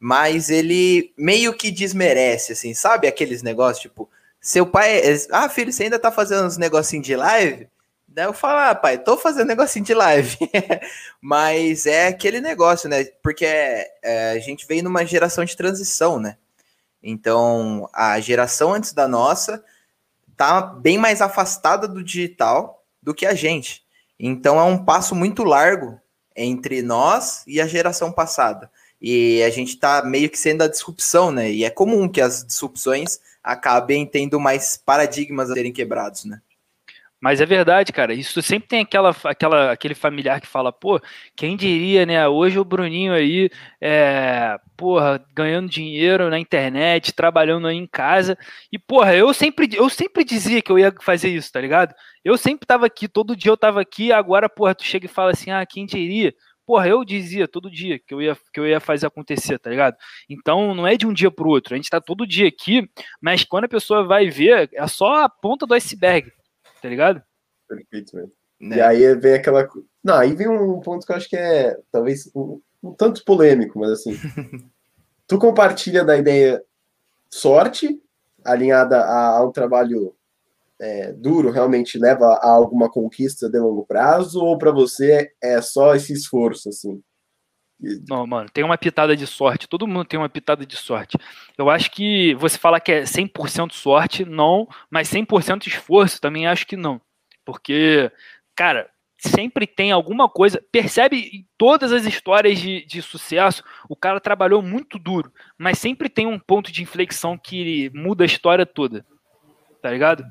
Mas ele meio que desmerece, assim, sabe? Aqueles negócios, tipo, seu pai. Ah, filho, você ainda tá fazendo uns negocinhos de live? Daí eu falo, ah, pai, tô fazendo negocinho de live. Mas é aquele negócio, né? Porque é, a gente veio numa geração de transição, né? Então, a geração antes da nossa tá bem mais afastada do digital do que a gente. Então é um passo muito largo entre nós e a geração passada. E a gente está meio que sendo a disrupção, né? E é comum que as disrupções acabem tendo mais paradigmas a serem quebrados, né? Mas é verdade, cara. Isso sempre tem aquela, aquela, aquele familiar que fala, pô, quem diria, né? Hoje o Bruninho aí, é, porra, ganhando dinheiro na internet, trabalhando aí em casa. E, porra, eu sempre, eu sempre dizia que eu ia fazer isso, tá ligado? Eu sempre tava aqui, todo dia eu tava aqui, agora, porra, tu chega e fala assim, ah, quem diria? Porra, eu dizia todo dia que eu ia, que eu ia fazer acontecer, tá ligado? Então não é de um dia pro outro. A gente tá todo dia aqui, mas quando a pessoa vai ver, é só a ponta do iceberg tá ligado? Perfeito, velho. Né? E aí vem aquela. Não, aí vem um ponto que eu acho que é talvez um, um tanto polêmico, mas assim. tu compartilha da ideia sorte, alinhada a, a um trabalho é, duro, realmente leva a alguma conquista de longo prazo, ou para você é só esse esforço, assim? Não, mano, tem uma pitada de sorte. Todo mundo tem uma pitada de sorte. Eu acho que você falar que é 100% sorte, não, mas 100% esforço também acho que não. Porque, cara, sempre tem alguma coisa. Percebe em todas as histórias de, de sucesso, o cara trabalhou muito duro, mas sempre tem um ponto de inflexão que muda a história toda. Tá ligado?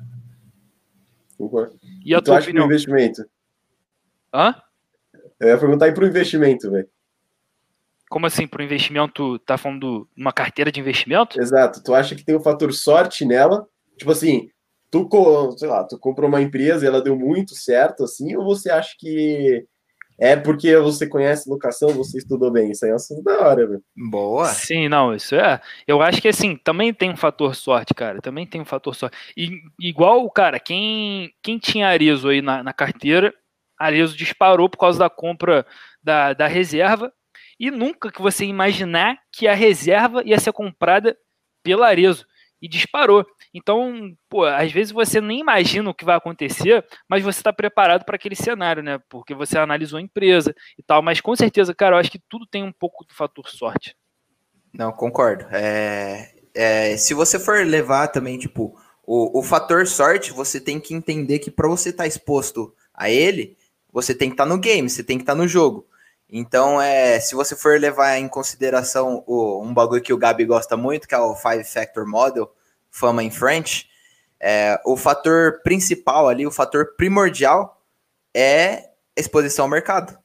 Concordo. E a tua acha opinião? investimento? Hã? Eu ia perguntar aí pro investimento, velho. Como assim, pro investimento? Tá falando de uma carteira de investimento? Exato. Tu acha que tem um fator sorte nela? Tipo assim, tu, sei lá, tu comprou uma empresa e ela deu muito certo, assim, ou você acha que é porque você conhece locação, você estudou bem? Isso aí é um assunto da hora, velho. Boa. Sim, não, isso é. Eu acho que assim, também tem um fator sorte, cara. Também tem um fator sorte. E, igual, cara, quem, quem tinha Arizo aí na, na carteira, Arizo disparou por causa da compra da, da reserva. E nunca que você imaginar que a reserva ia ser comprada pela Arezo e disparou. Então, pô, às vezes você nem imagina o que vai acontecer, mas você está preparado para aquele cenário, né? Porque você analisou a empresa e tal. Mas com certeza, cara, eu acho que tudo tem um pouco do fator sorte. Não, concordo. É, é, se você for levar também, tipo, o, o fator sorte, você tem que entender que para você estar tá exposto a ele, você tem que estar tá no game, você tem que estar tá no jogo. Então, é, se você for levar em consideração o, um bagulho que o Gabi gosta muito, que é o Five Factor Model, fama em French, é, o fator principal ali, o fator primordial é exposição ao mercado.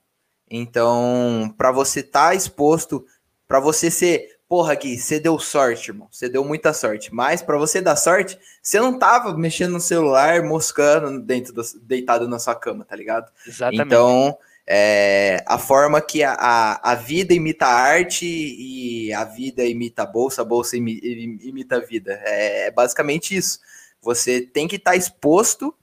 Então, para você estar tá exposto, para você ser, porra, aqui, você deu sorte, irmão, você deu muita sorte. Mas para você dar sorte, você não tava mexendo no celular, moscando dentro do, deitado na sua cama, tá ligado? Exatamente. Então, é, a forma que a, a, a, vida imita a arte e a vida imita a bolsa, a bolsa imita a vida. É, é basicamente isso. Você tem que estar tá exposto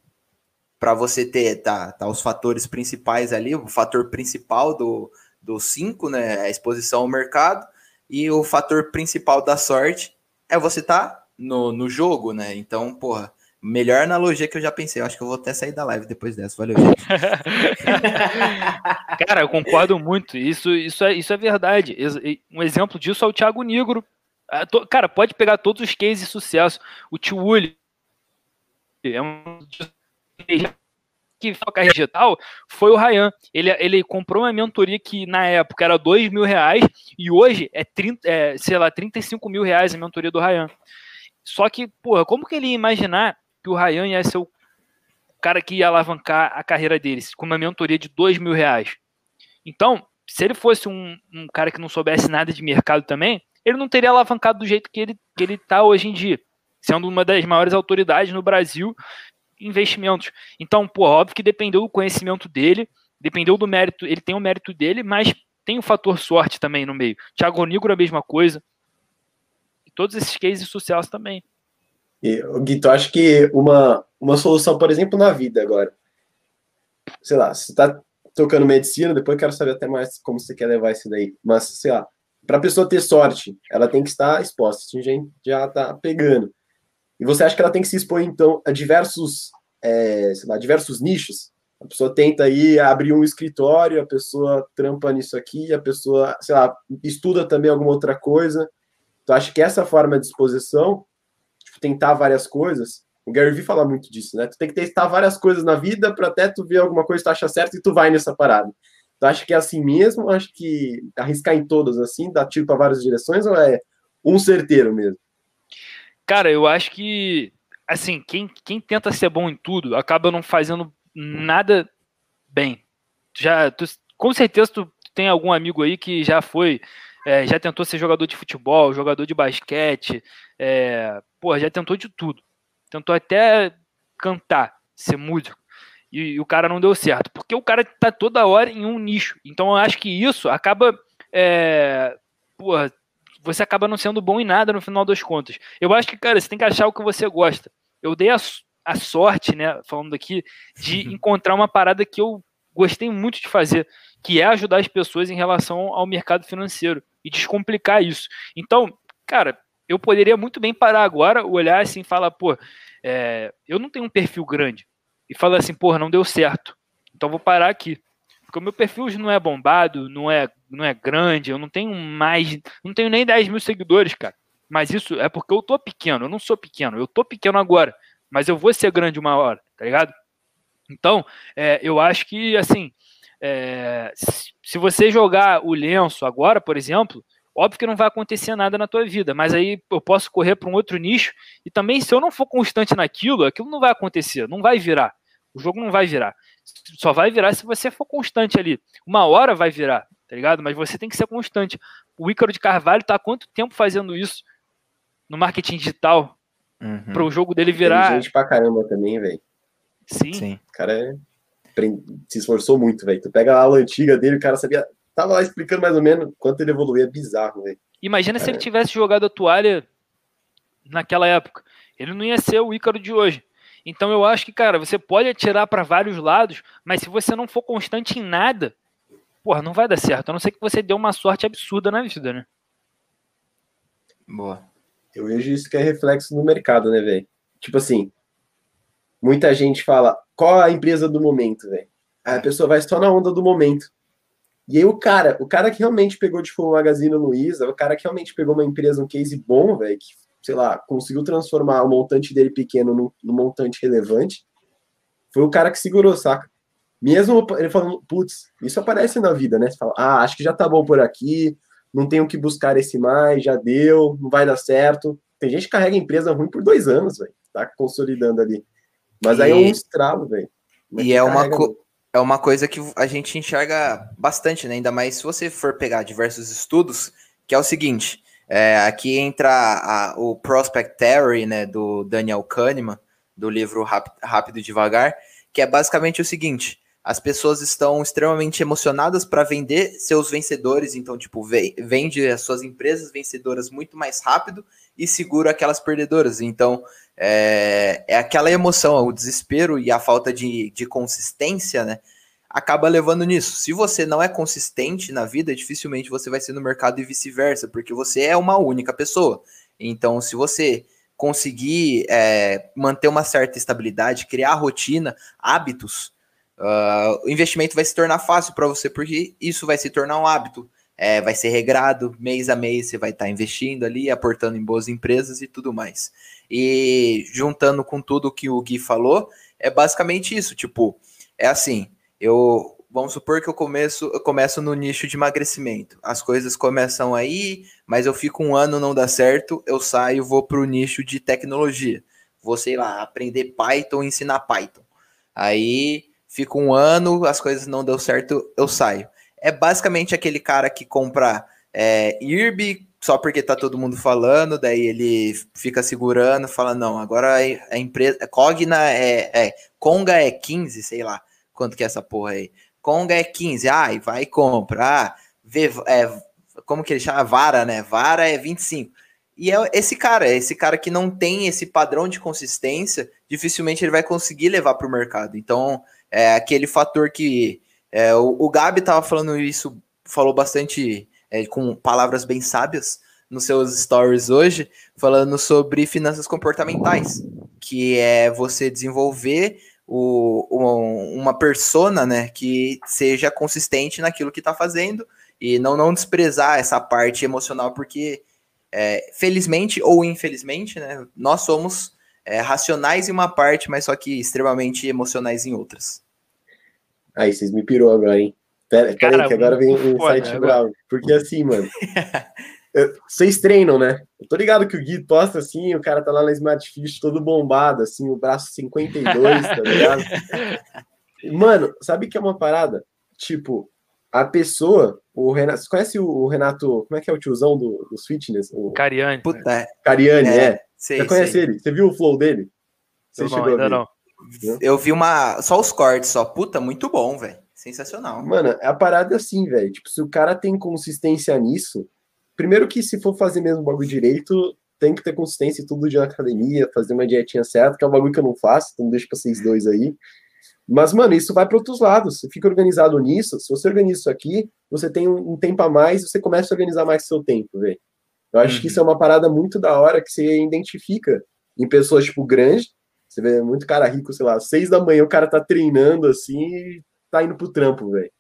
para você ter tá, tá, os fatores principais ali, o fator principal do, do 5, né? A exposição ao mercado, e o fator principal da sorte é você estar tá no, no jogo, né? Então, porra, Melhor analogia que eu já pensei. Eu acho que eu vou até sair da live depois dessa. Valeu, gente. Cara, eu concordo muito. Isso, isso, é, isso é verdade. Um exemplo disso é o Thiago Negro. Ah, cara, pode pegar todos os cases de sucesso. O Tio Uli é um que foca digital foi o Ryan. Ele, ele comprou uma mentoria que na época era dois mil reais e hoje é, 30, é, sei lá, 35 mil reais a mentoria do Ryan. Só que, porra, como que ele ia imaginar que o Ryan ia ser o cara que ia alavancar a carreira deles, com uma mentoria de dois mil reais. Então, se ele fosse um, um, cara que não soubesse nada de mercado também, ele não teria alavancado do jeito que ele que ele está hoje em dia, sendo uma das maiores autoridades no Brasil em investimentos. Então, pô, óbvio que dependeu do conhecimento dele, dependeu do mérito, ele tem o mérito dele, mas tem o fator sorte também no meio. Thiago Nigro a mesma coisa. E todos esses cases de sucesso também. E, Guito, acho que uma, uma solução, por exemplo, na vida agora. Sei lá, você está tocando medicina, depois eu quero saber até mais como você quer levar isso daí. Mas, sei lá, para a pessoa ter sorte, ela tem que estar exposta. Isso a gente já está pegando. E você acha que ela tem que se expor, então, a diversos, é, sei lá, diversos nichos? A pessoa tenta aí abrir um escritório, a pessoa trampa nisso aqui, a pessoa, sei lá, estuda também alguma outra coisa. Então, acho que essa forma de exposição tentar várias coisas. O Gary Vee fala muito disso, né? Tu tem que testar várias coisas na vida para até tu ver alguma coisa que tu acha certo e tu vai nessa parada. Tu acha que é assim mesmo? Acho que arriscar em todas assim, dá tiro para várias direções ou é um certeiro mesmo? Cara, eu acho que assim, quem, quem tenta ser bom em tudo acaba não fazendo nada bem. Já, tu, com certeza tu tem algum amigo aí que já foi é, já tentou ser jogador de futebol, jogador de basquete, é, pô, já tentou de tudo. Tentou até cantar, ser músico. E, e, o cara não deu certo, porque o cara tá toda hora em um nicho. Então eu acho que isso acaba. É, porra, você acaba não sendo bom em nada no final das contas. Eu acho que, cara, você tem que achar o que você gosta. Eu dei a, a sorte, né, falando aqui, de encontrar uma parada que eu gostei muito de fazer, que é ajudar as pessoas em relação ao mercado financeiro e descomplicar isso. Então, cara, eu poderia muito bem parar agora, olhar assim e falar, pô, é, eu não tenho um perfil grande. E falar assim, pô, não deu certo. Então vou parar aqui. Porque o meu perfil não é bombado, não é, não é grande, eu não tenho mais, não tenho nem 10 mil seguidores, cara. Mas isso é porque eu tô pequeno, eu não sou pequeno, eu tô pequeno agora, mas eu vou ser grande uma hora, tá ligado? Então, é, eu acho que, assim, é, se você jogar o lenço agora, por exemplo, óbvio que não vai acontecer nada na tua vida, mas aí eu posso correr para um outro nicho e também, se eu não for constante naquilo, aquilo não vai acontecer, não vai virar. O jogo não vai virar. Só vai virar se você for constante ali. Uma hora vai virar, tá ligado? Mas você tem que ser constante. O Ícaro de Carvalho tá há quanto tempo fazendo isso no marketing digital uhum. para o jogo dele virar. Tem gente pra caramba também, velho. Sim. Sim. O cara é... se esforçou muito, velho. Tu pega a aula antiga dele, o cara sabia. Tava lá explicando mais ou menos quanto ele evoluiu. É bizarro, velho. Imagina se ele tivesse jogado a toalha naquela época. Ele não ia ser o Ícaro de hoje. Então eu acho que, cara, você pode atirar para vários lados, mas se você não for constante em nada, porra, não vai dar certo. A não ser que você dê uma sorte absurda na vida, né? Boa. Eu vejo isso que é reflexo no mercado, né, velho? Tipo assim, muita gente fala, qual a empresa do momento, velho? Aí a pessoa vai só na onda do momento. E aí o cara, o cara que realmente pegou, tipo, o Magazine Luiza, o cara que realmente pegou uma empresa, um case bom, velho, que sei lá, conseguiu transformar o montante dele pequeno no, no montante relevante, foi o cara que segurou, saca? Mesmo ele falando, putz, isso aparece na vida, né? Você fala, ah, acho que já tá bom por aqui, não tenho que buscar esse mais, já deu, não vai dar certo. Tem gente que carrega empresa ruim por dois anos, velho, tá consolidando ali. Mas e... aí é um estralo, velho. E é uma, co é uma coisa que a gente enxerga bastante, né? Ainda mais se você for pegar diversos estudos, que é o seguinte: é, aqui entra a, o Prospect Theory, né, do Daniel Kahneman, do livro Rápido e Devagar, que é basicamente o seguinte: as pessoas estão extremamente emocionadas para vender seus vencedores, então, tipo, vende as suas empresas vencedoras muito mais rápido e segura aquelas perdedoras. Então, é, é aquela emoção, o desespero e a falta de, de consistência, né? acaba levando nisso. Se você não é consistente na vida, dificilmente você vai ser no mercado e vice-versa, porque você é uma única pessoa. Então, se você conseguir é, manter uma certa estabilidade, criar rotina, hábitos, uh, o investimento vai se tornar fácil para você, porque isso vai se tornar um hábito. É, vai ser regrado, mês a mês você vai estar tá investindo ali, aportando em boas empresas e tudo mais. E juntando com tudo que o Gui falou, é basicamente isso. Tipo, é assim: eu vamos supor que eu começo, eu começo no nicho de emagrecimento. As coisas começam aí, mas eu fico um ano não dá certo, eu saio, vou para o nicho de tecnologia. Vou, sei lá, aprender Python, ensinar Python. Aí fico um ano, as coisas não deu certo, eu saio. É basicamente aquele cara que compra é, IRB só porque tá todo mundo falando, daí ele fica segurando, fala, não, agora a empresa, Cogna é, é Conga é 15, sei lá quanto que é essa porra aí. Conga é 15, ai, vai e compra. Ah, vê, é, como que ele chama? Vara, né? Vara é 25. E é esse cara, é esse cara que não tem esse padrão de consistência, dificilmente ele vai conseguir levar para o mercado. Então, é aquele fator que é, o, o Gabi estava falando isso, falou bastante é, com palavras bem sábias nos seus stories hoje, falando sobre finanças comportamentais, que é você desenvolver o, o, uma persona, né, que seja consistente naquilo que está fazendo e não, não desprezar essa parte emocional, porque é, felizmente ou infelizmente, né, nós somos é, racionais em uma parte, mas só que extremamente emocionais em outras. Aí, vocês me pirou agora, hein? Pera, pera aí, que agora vem um insight bravo. Porque assim, mano, vocês treinam, né? Eu tô ligado que o Gui posta assim, o cara tá lá na Smartfish todo bombado, assim, o braço 52, tá ligado? Mano, sabe que é uma parada? Tipo, a pessoa, o Renato, você conhece o Renato, como é que é o tiozão do, dos fitness? O... Cariani. Puta. Cariani, é. é. Sei, você conhece sei. ele? Você viu o flow dele? Você não, chegou ainda não. Eu vi uma, só os cortes, só. Puta, muito bom, velho. Sensacional. Mano, a parada é assim, velho. Tipo, se o cara tem consistência nisso, Primeiro que se for fazer mesmo o bagulho direito, tem que ter consistência tudo de academia, fazer uma dietinha certa, que é um bagulho que eu não faço, então deixa pra vocês dois aí. Mas, mano, isso vai para outros lados. Você fica organizado nisso. Se você organiza isso aqui, você tem um, um tempo a mais, você começa a organizar mais seu tempo, velho. Eu acho uhum. que isso é uma parada muito da hora que você identifica em pessoas, tipo, grandes. Você vê muito cara rico, sei lá, seis da manhã o cara tá treinando assim e tá indo pro trampo, velho.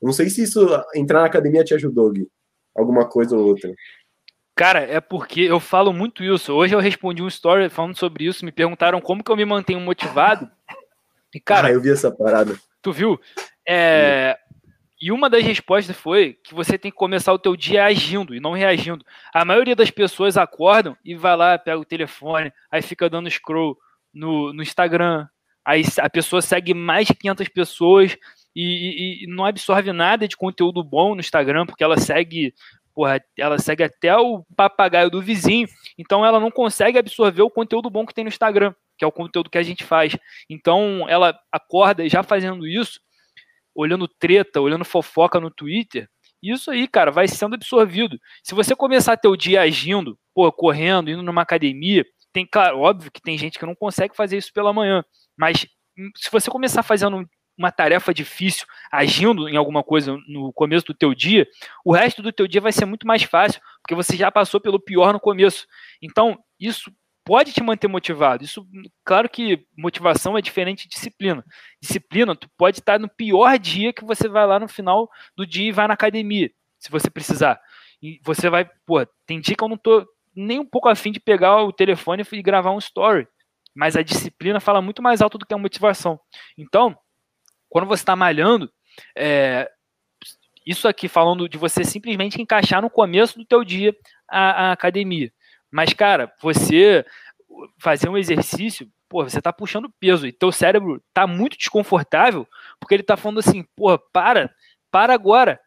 Não sei se isso entrar na academia te ajudou, Gui alguma coisa ou outra? Cara, é porque eu falo muito isso. Hoje eu respondi um story falando sobre isso, me perguntaram como que eu me mantenho motivado. E, cara, ah, eu vi essa parada. Tu viu? É, e uma das respostas foi que você tem que começar o teu dia agindo e não reagindo. A maioria das pessoas acordam e vai lá, pega o telefone, aí fica dando scroll no, no Instagram. Aí a pessoa segue mais de 500 pessoas e, e, e não absorve nada de conteúdo bom no Instagram, porque ela segue porra, ela segue até o papagaio do vizinho, então ela não consegue absorver o conteúdo bom que tem no Instagram, que é o conteúdo que a gente faz. Então ela acorda já fazendo isso, olhando treta, olhando fofoca no Twitter, isso aí, cara, vai sendo absorvido. Se você começar o dia agindo, pô, correndo, indo numa academia, tem, claro, óbvio que tem gente que não consegue fazer isso pela manhã, mas hum, se você começar fazendo uma tarefa difícil, agindo em alguma coisa no começo do teu dia, o resto do teu dia vai ser muito mais fácil, porque você já passou pelo pior no começo. Então, isso pode te manter motivado. Isso, claro que motivação é diferente de disciplina. Disciplina, tu pode estar no pior dia que você vai lá no final do dia e vai na academia, se você precisar. E você vai, pô, tem dia que eu não tô nem um pouco afim de pegar o telefone e gravar um story. Mas a disciplina fala muito mais alto do que a motivação. Então, quando você está malhando, é, isso aqui falando de você simplesmente encaixar no começo do teu dia a, a academia. Mas, cara, você fazer um exercício, pô, você tá puxando peso e teu cérebro tá muito desconfortável, porque ele tá falando assim, pô, para, para agora.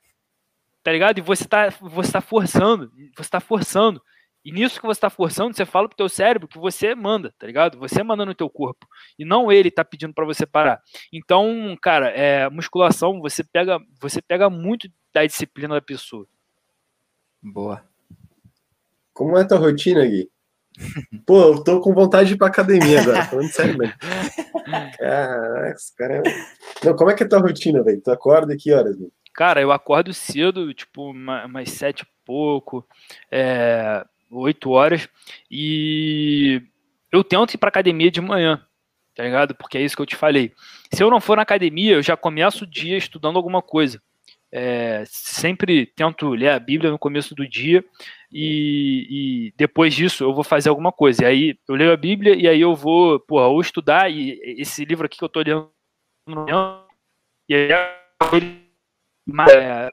Tá ligado? E você tá, você tá forçando, você tá forçando. E nisso que você está forçando, você fala pro teu cérebro que você manda, tá ligado? Você manda no teu corpo. E não ele tá pedindo para você parar. Então, cara, é, musculação, você pega, você pega muito da disciplina da pessoa. Boa. Como é a tua rotina, Gui? Pô, eu tô com vontade de ir pra academia agora, falando sério mesmo. Caraca, cara. É Não, como é que é a tua rotina, velho? Tu acorda que horas, velho? Cara, eu acordo cedo, tipo, umas sete e pouco, é, oito horas, e eu tento ir pra academia de manhã, tá ligado? Porque é isso que eu te falei. Se eu não for na academia, eu já começo o dia estudando alguma coisa. É, sempre tento ler a Bíblia no começo do dia e, e, depois disso eu vou fazer alguma coisa. E aí eu leio a Bíblia e aí eu vou, porra, ou estudar e esse livro aqui que eu tô lendo e aí é,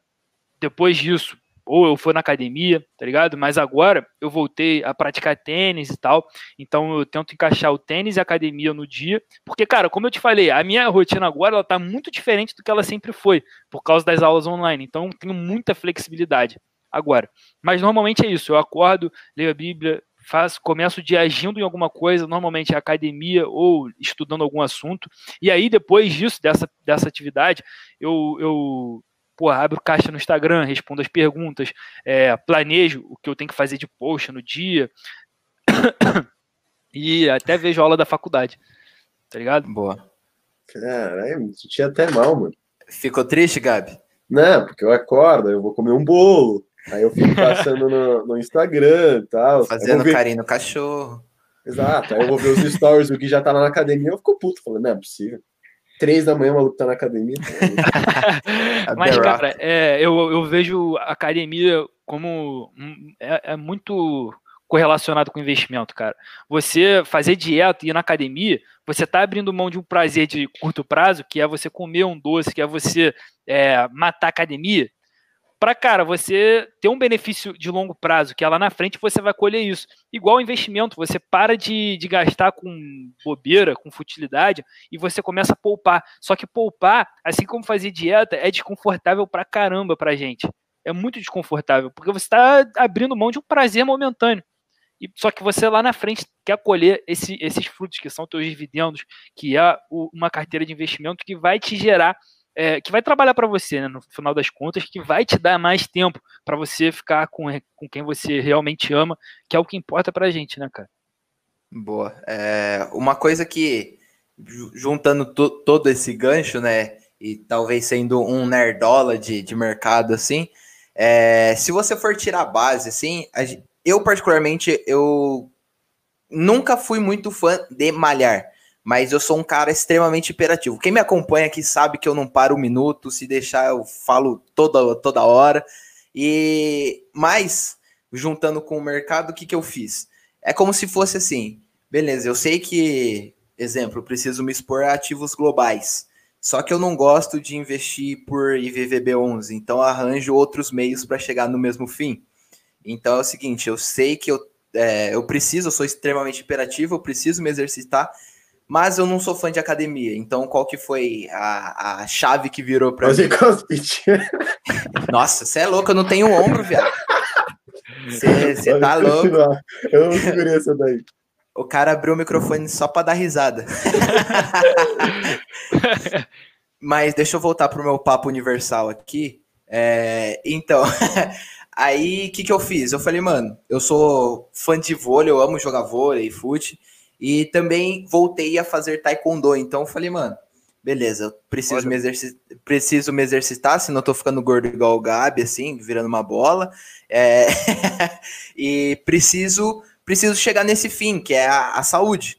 depois disso ou eu for na academia, tá ligado? Mas agora eu voltei a praticar tênis e tal, então eu tento encaixar o tênis e a academia no dia, porque, cara, como eu te falei, a minha rotina agora ela tá muito diferente do que ela sempre foi, por causa das aulas online, então eu tenho muita flexibilidade agora. Mas normalmente é isso, eu acordo, leio a Bíblia, faço, começo o dia agindo em alguma coisa, normalmente é academia ou estudando algum assunto, e aí depois disso, dessa, dessa atividade, eu, eu pô, abro caixa no Instagram, respondo as perguntas, é, planejo o que eu tenho que fazer de post no dia e até vejo a aula da faculdade, tá ligado? Boa. Caralho, me senti até mal, mano. Ficou triste, Gabi? Não, porque eu acordo, eu vou comer um bolo, aí eu fico passando no, no Instagram e tal. Fazendo ver... carinho no cachorro. Exato, aí eu vou ver os stories do que já tá lá na academia, eu fico puto, falando, não é possível três da manhã o maluco tá na academia. Mas, cara, é, eu, eu vejo a academia como. É, é, muito correlacionado com investimento, cara. Você fazer dieta e ir na academia, você tá abrindo mão de um prazer de curto prazo, que é você comer um doce, que é você é, matar a academia, para, cara, você ter um benefício de longo prazo, que é lá na frente você vai colher isso. Igual investimento, você para de, de gastar com bobeira, com futilidade, e você começa a poupar. Só que poupar, assim como fazer dieta, é desconfortável pra caramba pra gente. É muito desconfortável, porque você está abrindo mão de um prazer momentâneo. E, só que você lá na frente quer colher esse, esses frutos que são teus dividendos, que é o, uma carteira de investimento que vai te gerar é, que vai trabalhar para você, né, no final das contas, que vai te dar mais tempo para você ficar com, com quem você realmente ama, que é o que importa para a gente, né, cara? Boa. É, uma coisa que, juntando to, todo esse gancho, né, e talvez sendo um nerdola de, de mercado, assim, é, se você for tirar a base, assim, eu particularmente, eu nunca fui muito fã de malhar mas eu sou um cara extremamente hiperativo. Quem me acompanha aqui sabe que eu não paro um minuto, se deixar eu falo toda, toda hora. E mas juntando com o mercado, o que, que eu fiz? É como se fosse assim, beleza, eu sei que exemplo, preciso me expor a ativos globais. Só que eu não gosto de investir por IVVB11, então arranjo outros meios para chegar no mesmo fim. Então é o seguinte, eu sei que eu, é, eu preciso, eu sou extremamente imperativo, eu preciso me exercitar, mas eu não sou fã de academia. Então qual que foi a, a chave que virou para mim? crossfit. Nossa, você é louco, eu não tenho ombro, viado. Você tá louco. Eu não segurei essa daí. O cara abriu o microfone só para dar risada. Mas deixa eu voltar pro meu papo universal aqui. É, então, aí o que, que eu fiz? Eu falei, mano, eu sou fã de vôlei, eu amo jogar vôlei, fute, e também voltei a fazer taekwondo. Então eu falei, mano, beleza, eu preciso, me, preciso me exercitar, senão eu tô ficando gordo igual o Gabi, assim, virando uma bola. É, e preciso preciso chegar nesse fim, que é a, a saúde.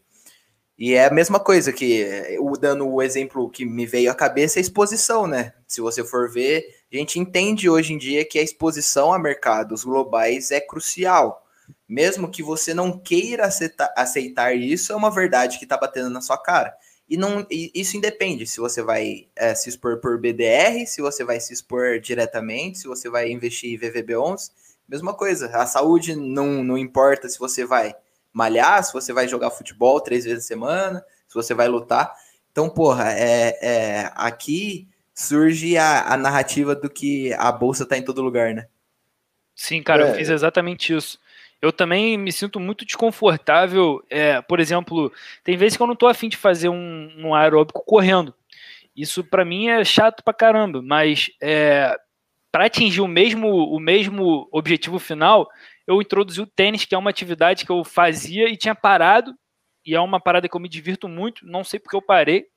E é a mesma coisa que, o dando o exemplo que me veio à cabeça, é a exposição, né? Se você for ver, a gente entende hoje em dia que a exposição a mercados globais é crucial. Mesmo que você não queira aceitar, aceitar isso, é uma verdade que está batendo na sua cara. E não, e isso independe se você vai é, se expor por BDR, se você vai se expor diretamente, se você vai investir em VVB11 mesma coisa. A saúde não, não importa se você vai malhar, se você vai jogar futebol três vezes a semana, se você vai lutar. Então, porra, é, é aqui surge a, a narrativa do que a bolsa tá em todo lugar, né? Sim, cara, é. eu fiz exatamente isso. Eu também me sinto muito desconfortável. É, por exemplo, tem vezes que eu não tô afim de fazer um, um aeróbico correndo. Isso para mim é chato pra caramba, mas é, para atingir o mesmo, o mesmo objetivo final, eu introduzi o tênis, que é uma atividade que eu fazia e tinha parado, e é uma parada que eu me divirto muito, não sei porque eu parei,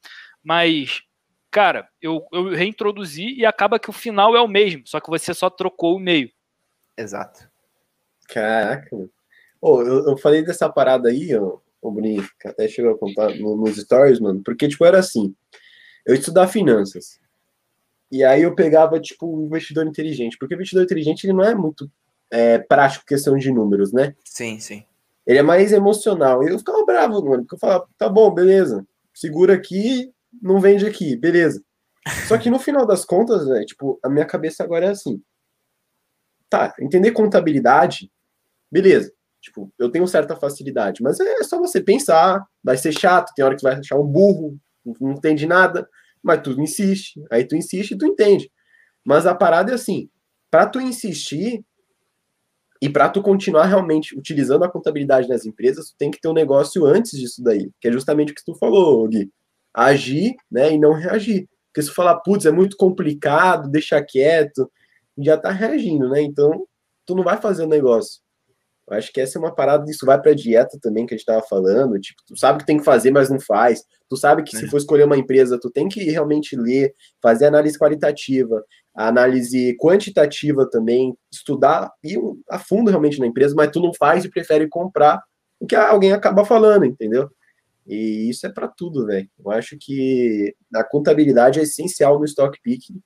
mas, cara, eu, eu reintroduzi e acaba que o final é o mesmo, só que você só trocou o meio. Exato. Caraca, Oh, eu, eu falei dessa parada aí, ó, o Bruninho, que até chegou a contar no, nos stories, mano, porque, tipo, era assim, eu estudar finanças, e aí eu pegava, tipo, o investidor inteligente, porque o investidor inteligente ele não é muito é, prático questão de números, né? Sim, sim. Ele é mais emocional. E eu ficava bravo, mano, porque eu falava, tá bom, beleza, segura aqui, não vende aqui, beleza. Só que no final das contas, né, tipo, a minha cabeça agora é assim. Tá, entender contabilidade, beleza. Tipo, eu tenho certa facilidade, mas é só você pensar, vai ser chato, tem hora que vai achar um burro, não entende nada mas tu insiste, aí tu insiste e tu entende. Mas a parada é assim, para tu insistir e para tu continuar realmente utilizando a contabilidade nas empresas, tu tem que ter um negócio antes disso daí, que é justamente o que tu falou, Gui. Agir, né, e não reagir. Porque se tu falar, putz, é muito complicado, deixa quieto, já tá reagindo, né? Então, tu não vai fazer o negócio. Eu acho que essa é uma parada, isso vai para dieta também que a gente estava falando, tipo, tu sabe que tem que fazer, mas não faz. Tu sabe que é. se for escolher uma empresa, tu tem que realmente ler, fazer análise qualitativa, análise quantitativa também, estudar e a fundo realmente na empresa, mas tu não faz e prefere comprar o que alguém acaba falando, entendeu? E isso é para tudo, velho. Eu acho que a contabilidade é essencial no stock picking.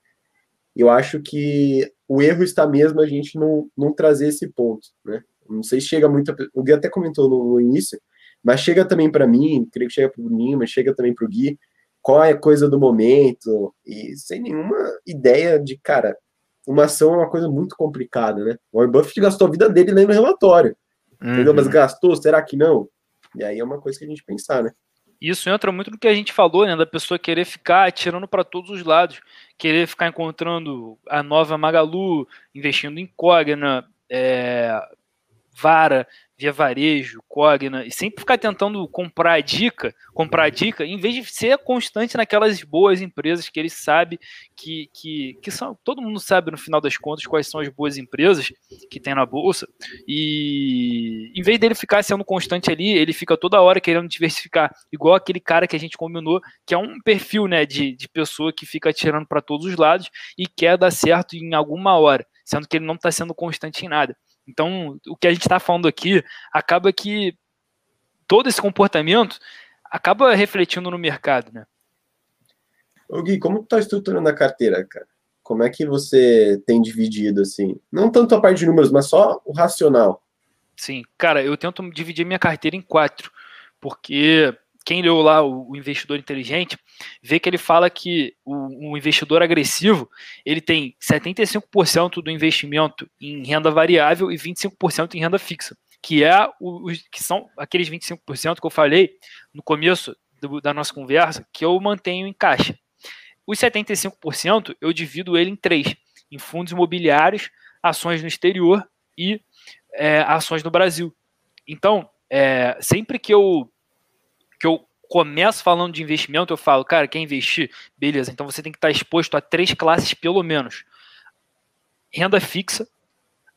Eu acho que o erro está mesmo a gente não, não trazer esse ponto, né? Não sei se chega muito. O Gui até comentou no, início, mas chega também para mim, creio que chega para o mas chega também para o Gui, qual é a coisa do momento, e sem nenhuma ideia de, cara, uma ação é uma coisa muito complicada, né? O Warren Buffett gastou a vida dele lendo relatório, uhum. entendeu? Mas gastou, será que não? E aí é uma coisa que a gente pensar, né? Isso entra muito no que a gente falou, né? Da pessoa querer ficar atirando para todos os lados, querer ficar encontrando a nova Magalu, investindo em Cogna, é, Vara, Via Varejo, Cogna, e sempre ficar tentando comprar dica, comprar dica, em vez de ser constante naquelas boas empresas que ele sabe que, que, que são. Todo mundo sabe no final das contas quais são as boas empresas que tem na bolsa. E em vez dele ficar sendo constante ali, ele fica toda hora querendo diversificar, igual aquele cara que a gente combinou, que é um perfil né, de, de pessoa que fica atirando para todos os lados e quer dar certo em alguma hora, sendo que ele não está sendo constante em nada. Então, o que a gente está falando aqui acaba que todo esse comportamento acaba refletindo no mercado, né? Ô Gui, como tu tá estruturando a carteira, cara? Como é que você tem dividido, assim? Não tanto a parte de números, mas só o racional. Sim, cara, eu tento dividir minha carteira em quatro, porque quem leu lá o, o, investidor inteligente, vê que ele fala que o, investidor agressivo ele tem 75% do investimento em renda variável e 25% em renda fixa, que é o, que são aqueles 25% que eu falei no começo do, da nossa conversa, que eu mantenho em caixa. Os 75% eu divido ele em três: em fundos imobiliários, ações no exterior e é, ações no Brasil. Então, é, sempre que eu que eu começo falando de investimento, eu falo, cara, quer investir? Beleza, então você tem que estar exposto a três classes pelo menos: renda fixa,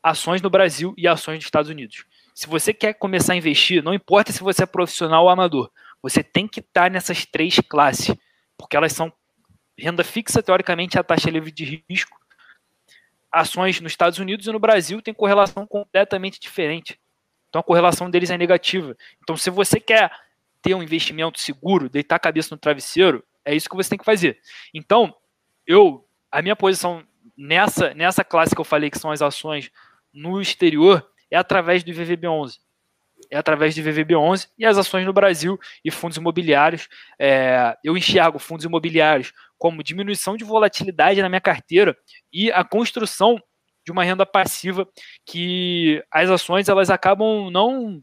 ações no Brasil e ações nos Estados Unidos. Se você quer começar a investir, não importa se você é profissional ou amador, você tem que estar nessas três classes, porque elas são renda fixa, teoricamente, é a taxa livre de risco. Ações nos Estados Unidos e no Brasil tem correlação completamente diferente. Então a correlação deles é negativa. Então, se você quer ter um investimento seguro, deitar a cabeça no travesseiro, é isso que você tem que fazer. Então, eu, a minha posição nessa, nessa classe que eu falei, que são as ações no exterior, é através do VVB11. É através do VVB11 e as ações no Brasil e fundos imobiliários. É, eu enxergo fundos imobiliários como diminuição de volatilidade na minha carteira e a construção de uma renda passiva que as ações elas acabam não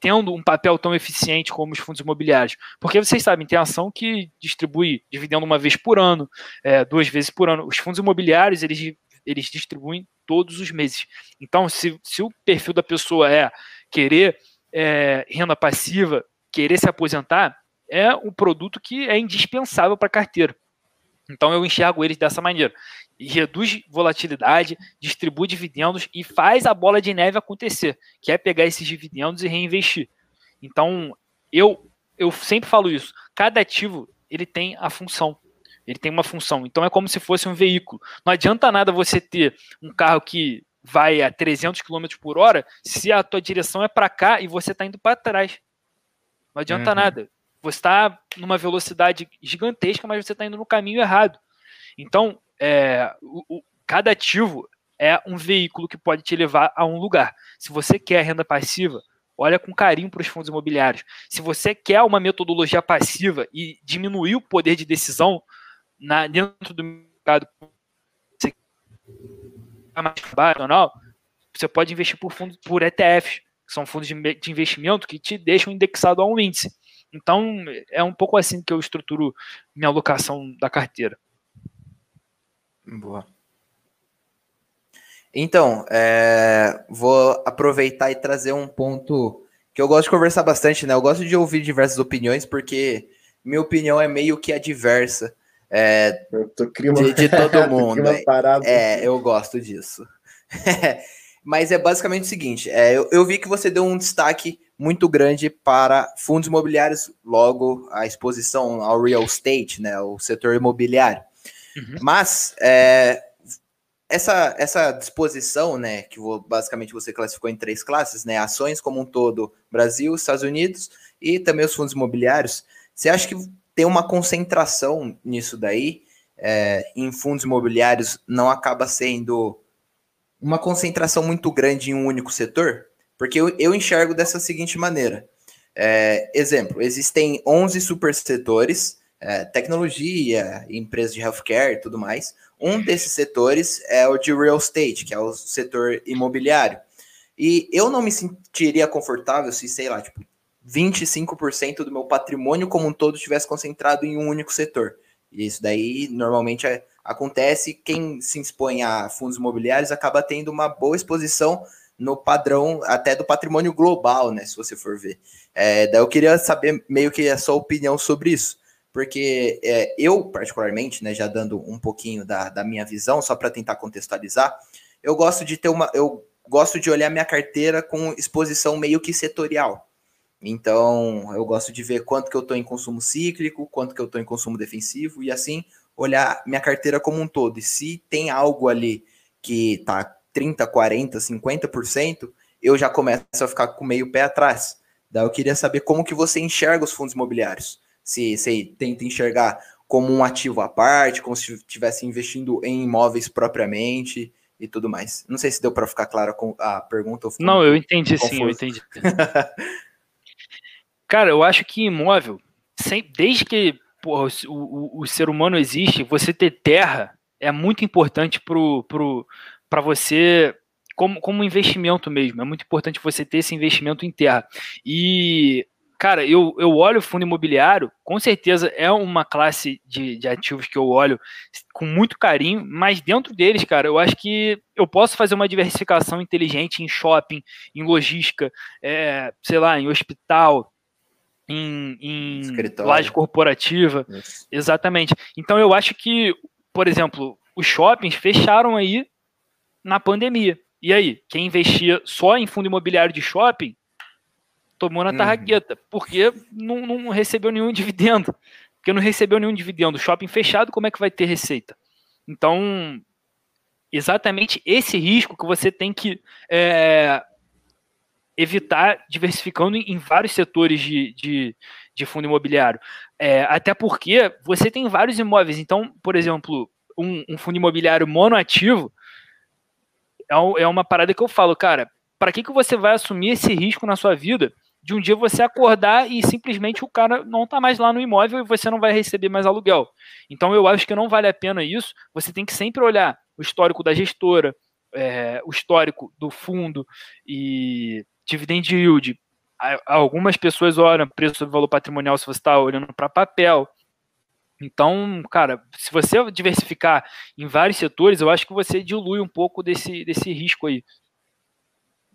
tendo um papel tão eficiente como os fundos imobiliários. Porque vocês sabem, tem ação que distribui dividendo uma vez por ano, é, duas vezes por ano. Os fundos imobiliários, eles, eles distribuem todos os meses. Então, se, se o perfil da pessoa é querer é, renda passiva, querer se aposentar, é um produto que é indispensável para a carteira. Então eu enxergo eles dessa maneira. E reduz volatilidade, distribui dividendos e faz a bola de neve acontecer, que é pegar esses dividendos e reinvestir. Então, eu eu sempre falo isso. Cada ativo, ele tem a função. Ele tem uma função. Então é como se fosse um veículo. Não adianta nada você ter um carro que vai a 300 km por hora se a tua direção é para cá e você está indo para trás. Não adianta uhum. nada. Você está numa velocidade gigantesca, mas você está indo no caminho errado. Então, é, o, o, cada ativo é um veículo que pode te levar a um lugar. Se você quer renda passiva, olha com carinho para os fundos imobiliários. Se você quer uma metodologia passiva e diminuir o poder de decisão na, dentro do mercado mais tradicional, você pode investir por fundos por ETFs, que são fundos de, de investimento que te deixam indexado a um índice. Então, é um pouco assim que eu estruturo minha alocação da carteira. Boa. Então, é, vou aproveitar e trazer um ponto que eu gosto de conversar bastante, né? Eu gosto de ouvir diversas opiniões, porque minha opinião é meio que adversa é, de, de, todo mundo. é, eu gosto disso. Mas é basicamente o seguinte: é, eu, eu vi que você deu um destaque muito grande para fundos imobiliários, logo a exposição ao real estate, né, o setor imobiliário. Uhum. Mas é, essa, essa disposição, né, que vou, basicamente você classificou em três classes, né, ações como um todo, Brasil, Estados Unidos e também os fundos imobiliários, você acha que tem uma concentração nisso daí, é, em fundos imobiliários, não acaba sendo uma concentração muito grande em um único setor? Porque eu, eu enxergo dessa seguinte maneira. É, exemplo, existem 11 supersetores, é, tecnologia, empresas de healthcare e tudo mais. Um desses setores é o de real estate, que é o setor imobiliário. E eu não me sentiria confortável se, sei lá, tipo, 25% do meu patrimônio como um todo estivesse concentrado em um único setor. E isso daí normalmente é, acontece. Quem se expõe a fundos imobiliários acaba tendo uma boa exposição no padrão até do patrimônio global, né? Se você for ver. É, daí eu queria saber meio que a sua opinião sobre isso. Porque é, eu, particularmente, né, já dando um pouquinho da, da minha visão, só para tentar contextualizar, eu gosto de ter uma. Eu gosto de olhar minha carteira com exposição meio que setorial. Então, eu gosto de ver quanto que eu estou em consumo cíclico, quanto que eu estou em consumo defensivo, e assim olhar minha carteira como um todo. E se tem algo ali que está 30, 40, 50%, eu já começo a ficar com meio pé atrás. Daí eu queria saber como que você enxerga os fundos imobiliários. Se você tenta enxergar como um ativo à parte, como se estivesse investindo em imóveis propriamente e tudo mais. Não sei se deu para ficar claro com a pergunta. Não, eu entendi sim, eu entendi. Cara, eu acho que imóvel sem, desde que porra, o, o, o, ser humano existe, você ter terra é muito importante para pro, pro, você, como, como investimento mesmo. É muito importante você ter esse investimento em terra. E cara, eu, eu olho o fundo imobiliário, com certeza é uma classe de, de ativos que eu olho com muito carinho, mas dentro deles, cara, eu acho que eu posso fazer uma diversificação inteligente em shopping, em logística, é, sei lá, em hospital, em, em laje corporativa. Isso. Exatamente. Então eu acho que, por exemplo, os shoppings fecharam aí na pandemia. E aí, quem investia só em fundo imobiliário de shopping tomou na uhum. tarraqueta, porque não, não, recebeu nenhum dividendo. Porque não recebeu nenhum dividendo. Shopping fechado, como é que vai ter receita? Então, exatamente esse risco que você tem que é, evitar diversificando em vários setores de, de, de fundo imobiliário. É, até porque você tem vários imóveis. Então, por exemplo, um, um fundo imobiliário monoativo é, é uma parada que eu falo, cara, para que, que você vai assumir esse risco na sua vida de um dia você acordar e simplesmente o cara não está mais lá no imóvel e você não vai receber mais aluguel. Então eu acho que não vale a pena isso. Você tem que sempre olhar o histórico da gestora, é, o histórico do fundo e dividend yield. Algumas pessoas olham preço sobre valor patrimonial se você está olhando para papel. Então, cara, se você diversificar em vários setores, eu acho que você dilui um pouco desse, desse risco aí.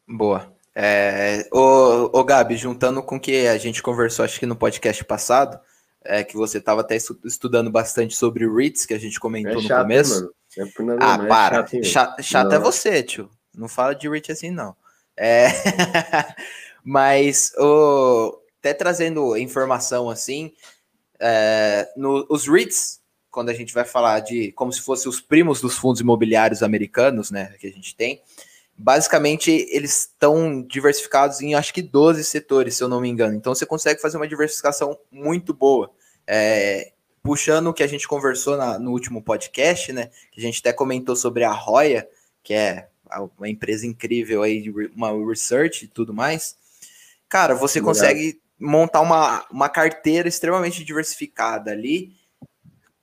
Boa. É, ô, ô Gabi, juntando com o que a gente conversou, acho que no podcast passado, é, que você estava até estudando bastante sobre REITs, que a gente comentou é chato, no começo. É ah, para. chato, chato é você, tio. Não fala de REIT assim, não. É... Mas, ô, até trazendo informação assim, é, no, os REITs, quando a gente vai falar de como se fossem os primos dos fundos imobiliários americanos, né, que a gente tem, basicamente eles estão diversificados em acho que 12 setores, se eu não me engano. Então você consegue fazer uma diversificação muito boa. É, puxando o que a gente conversou na, no último podcast, né? Que a gente até comentou sobre a Roya, que é uma empresa incrível aí, uma research e tudo mais. Cara, você Legal. consegue montar uma, uma carteira extremamente diversificada ali.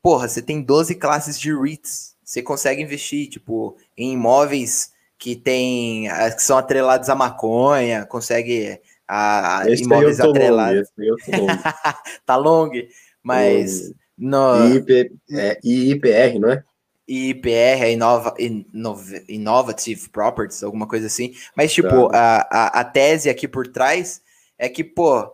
Porra, você tem 12 classes de REITs. Você consegue investir, tipo, em imóveis que tem que são atrelados à maconha, consegue a, a imóveis atrelados. Long, tá long, mas no IP, é, IPR, não é? IPR, é Inova, Inova, Innovative Properties, alguma coisa assim. Mas, tipo, tá. a, a, a, tese aqui por trás é que, pô,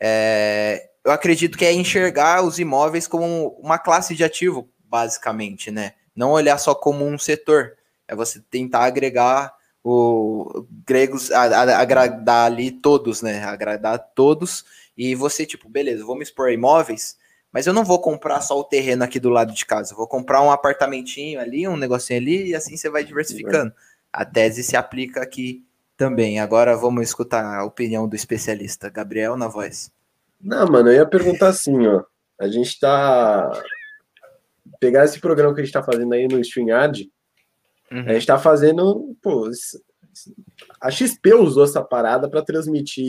é, eu acredito que é enxergar os imóveis como uma classe de ativo, basicamente, né? Não olhar só como um setor. É você tentar agregar o gregos, agradar ali todos, né? Agradar todos. E você, tipo, beleza, vou me expor a imóveis, mas eu não vou comprar só o terreno aqui do lado de casa. Eu vou comprar um apartamentinho ali, um negocinho ali, e assim você vai diversificando. A tese se aplica aqui também. Agora vamos escutar a opinião do especialista. Gabriel, na voz. Não, mano, eu ia perguntar assim, ó. A gente tá. Pegar esse programa que a gente tá fazendo aí no StreamYard, Uhum. A gente tá fazendo, pô, a XP usou essa parada para transmitir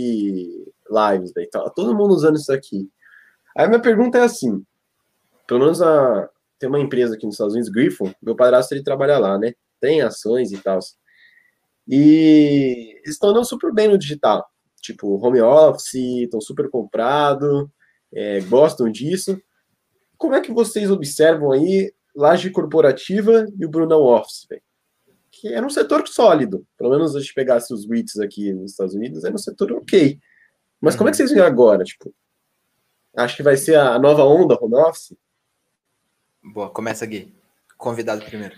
lives, daí tá todo mundo usando isso aqui. Aí minha pergunta é assim, pelo menos a, tem uma empresa aqui nos Estados Unidos, Griffon, meu padrasto ele trabalha lá, né? Tem ações e tal. E estão andando super bem no digital. Tipo, home office, estão super comprado, é, gostam disso. Como é que vocês observam aí laje corporativa e o Brunão Office, véio? que era um setor sólido. Pelo menos a gente pegasse os REITs aqui nos Estados Unidos, era um setor ok. Mas como é que vocês veem agora? Tipo, acho que vai ser a nova onda home office? Boa, começa aqui. Convidado primeiro.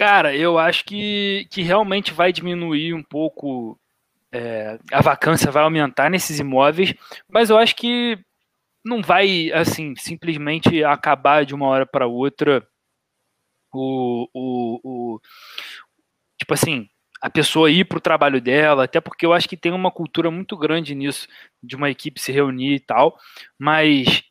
Cara, eu acho que, que realmente vai diminuir um pouco. É, a vacância vai aumentar nesses imóveis, mas eu acho que não vai, assim, simplesmente acabar de uma hora para outra o, o, o tipo assim, a pessoa ir para o trabalho dela, até porque eu acho que tem uma cultura muito grande nisso, de uma equipe se reunir e tal, mas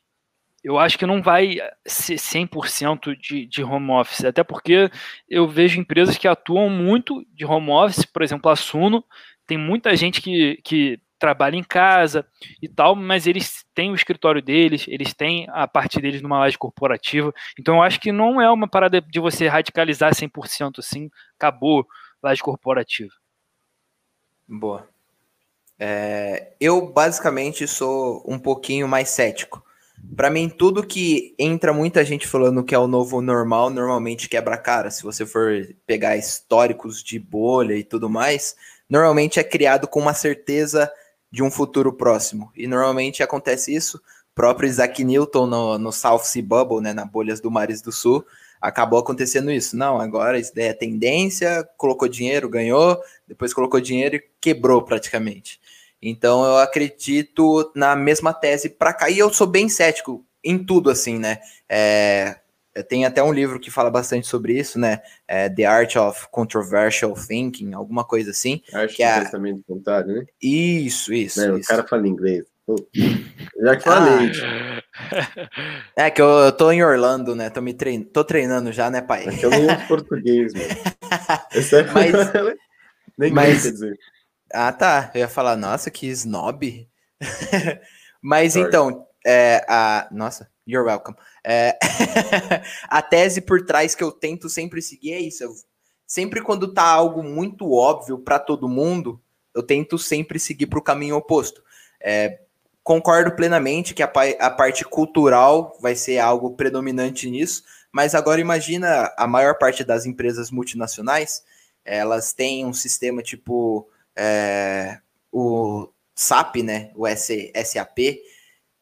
eu acho que não vai ser 100% de, de home office, até porque eu vejo empresas que atuam muito de home office, por exemplo, a Suno, tem muita gente que, que trabalham em casa e tal, mas eles têm o escritório deles, eles têm a parte deles numa laje corporativa. Então eu acho que não é uma parada de você radicalizar 100% assim, acabou laje corporativa. Boa. É, eu basicamente sou um pouquinho mais cético. Para mim, tudo que entra muita gente falando que é o novo normal, normalmente quebra a cara. Se você for pegar históricos de bolha e tudo mais, normalmente é criado com uma certeza de um futuro próximo. E normalmente acontece isso. O próprio Isaac Newton no, no South Sea Bubble, né, na bolhas do Mares do Sul, acabou acontecendo isso. Não, agora isso daí é tendência, colocou dinheiro, ganhou, depois colocou dinheiro e quebrou praticamente. Então eu acredito na mesma tese para cá. E eu sou bem cético em tudo, assim, né? É, tem até um livro que fala bastante sobre isso, né? É The Art of Controversial Thinking, alguma coisa assim. Arte que do é... pensamento contrário, né? Isso, isso. Não, isso. O cara fala inglês. Já que falei. Ah, é que eu, eu tô em Orlando, né? Tô, me trein... tô treinando já, né, pai? É que eu nem uso português, mano. É... Mas- nem mas- quer dizer. Ah, tá. Eu ia falar, nossa, que snob. Mas Sorry. então, é, a... nossa, you're welcome. É, a tese por trás que eu tento sempre seguir é isso. Eu- sempre quando tá algo muito óbvio para todo mundo, eu tento sempre seguir para o caminho oposto. É, concordo plenamente que a, a parte cultural vai ser algo predominante nisso, mas agora imagina a maior parte das empresas multinacionais, elas têm um sistema tipo é, o SAP, né, o S- SAP,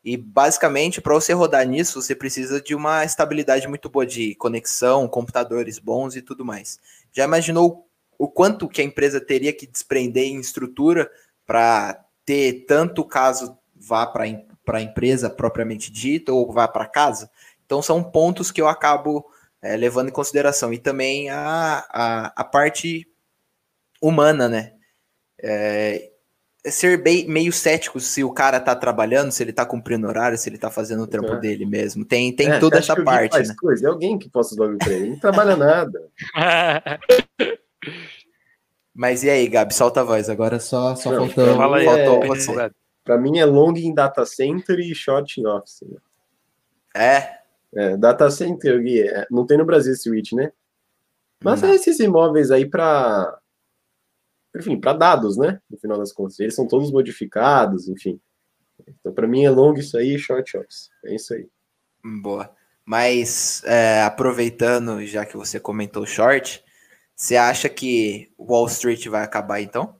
e basicamente para você rodar nisso você precisa de uma estabilidade muito boa de conexão, computadores bons e tudo mais. Já imaginou o quanto que a empresa teria que desprender em estrutura para ter tanto caso vá para a empresa propriamente dita ou vá para casa? Então são pontos que eu acabo é, levando em consideração. E também a, a, a parte humana, né? É, é ser bem, meio cético se o cara tá trabalhando, se ele tá cumprindo horário, se ele tá fazendo o trampo É. dele mesmo. Tem, tem É, toda essa parte, faz né? coisa? É alguém que os bagulho pra ele. Não trabalha nada. Mas e aí, Gabi, solta a voz. Agora só, só Não, faltou, Fala aí, faltou é- você. Pra mim é long em data center e short em office. né? É, É, data center, Gui, é, não tem no Brasil esse switch, né? Mas é esses imóveis aí para, enfim, para dados, né? No final das contas, eles são todos modificados, enfim. Então, para mim é long isso aí, short office. É isso aí. boa. Mas é, aproveitando, já que você comentou short, você acha que Wall Street vai acabar então?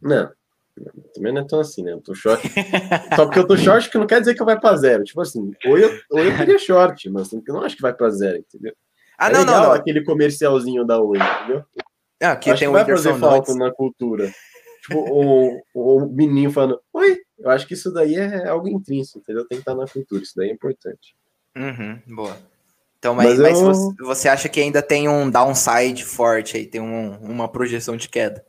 Não, também não é tão assim, né? Eu tô short. Só porque eu tô short que não quer dizer que vai para zero. Tipo assim, ou eu, ou eu teria short, mas eu não acho que vai para zero, entendeu? Ah, é não, não, não. aquele comercialzinho da Oi, entendeu? É, aqui acho tem que vai fazer falta na cultura. Tipo, o, o menino falando, oi, eu acho que isso daí é algo intrínseco, entendeu? Tem que estar na cultura, isso daí é importante. Uhum, boa. Então, mas, Mas mas eu- você, você acha que ainda tem um downside forte aí, tem um- uma projeção de queda?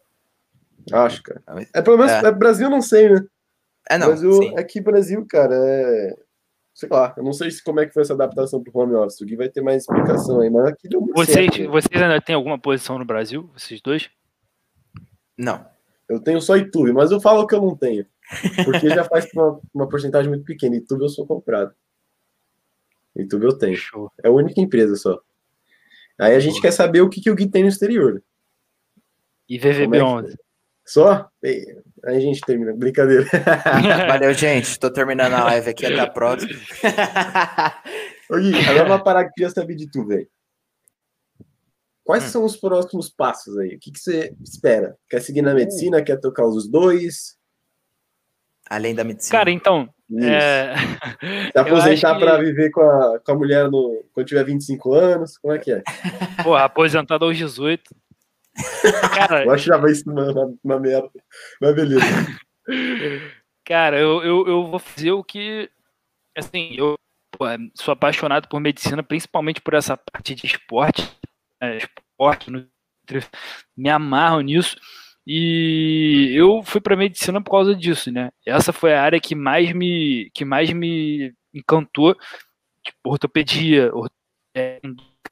Acho, cara. Ah, É pelo menos É. é. Brasil, não sei, né? É, não, Brasil, sim. aqui Brasil, cara, é. Sei lá, eu não sei se como é que foi essa adaptação pro home office. O Gui vai ter mais explicação aí, mas aqui deu muito Vocês, certo, né? vocês ainda têm alguma posição no Brasil, vocês dois? Não. Eu tenho só YouTube, mas eu falo que eu não tenho. Porque já faz uma, uma porcentagem muito pequena. YouTube eu sou comprado. YouTube eu tenho. Show. É a única empresa só. Aí a gente quer saber o que, que o Gui tem no exterior. E Como é que VVB11. Só? Aí a gente termina. Brincadeira. Valeu, gente. Tô terminando a live aqui. Até a próxima. Ô Gui, agora uma parada que eu queria saber de tu, velho. Quais Hum. são os próximos passos aí? O que, que você espera? Quer seguir na medicina? Quer tocar os dois? Além da medicina. Cara, então. É... Se aposentar acho que- para viver com a, com a mulher no, quando tiver 25 anos? Como é que é? Pô, aposentado aos 18. Cara, Eu achava isso uma, uma, uma merda. Mas beleza. Cara, eu, eu, eu vou fazer o que. Assim, eu pô, sou apaixonado por medicina, principalmente por essa parte de esporte. né, esporte, me amarro nisso. E eu fui para medicina por causa disso, né? Essa foi a área que mais me, que mais me encantou. Tipo, ortopedia, or- é,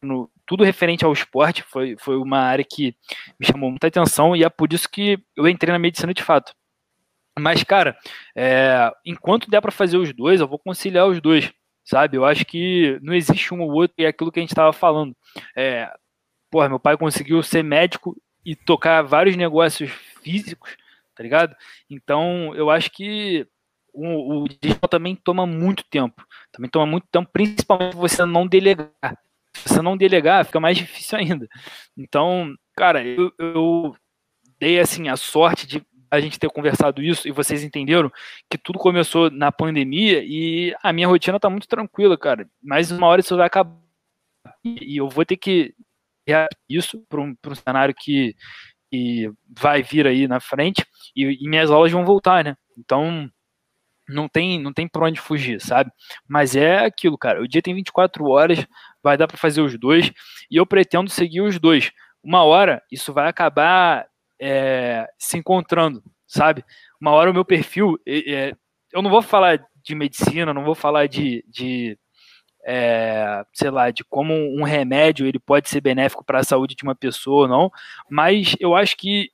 no- tudo referente ao esporte foi, foi uma área que me chamou muita atenção e é por isso que eu entrei na medicina de fato. Mas, cara, é, enquanto der para fazer os dois, eu vou conciliar os dois, sabe? Eu acho que não existe um ou outro, e é aquilo que a gente estava falando. É, porra, meu pai conseguiu ser médico e tocar vários negócios físicos, tá ligado? Então, eu acho que o, o digital também toma muito tempo. Também toma muito tempo, principalmente você não delegar. Se você não delegar, fica mais difícil ainda. Então, cara, eu, eu dei assim a sorte de a gente ter conversado isso e vocês entenderam que tudo começou na pandemia e a minha rotina tá muito tranquila, cara. Mais uma hora isso vai acabar. E, eu vou ter que isso para um, um cenário que, que vai vir aí na frente e, e minhas aulas vão voltar, né? Então, não tem, não tem por onde fugir, sabe? Mas é aquilo, cara. O dia tem 24 horas, vai dar para fazer os dois, e eu pretendo seguir os dois. Uma hora isso vai acabar é, se encontrando, sabe? Uma hora o meu perfil, é, eu não vou falar de medicina, não vou falar de, de é, sei lá, de como um remédio ele pode ser benéfico para a saúde de uma pessoa ou não, mas eu acho que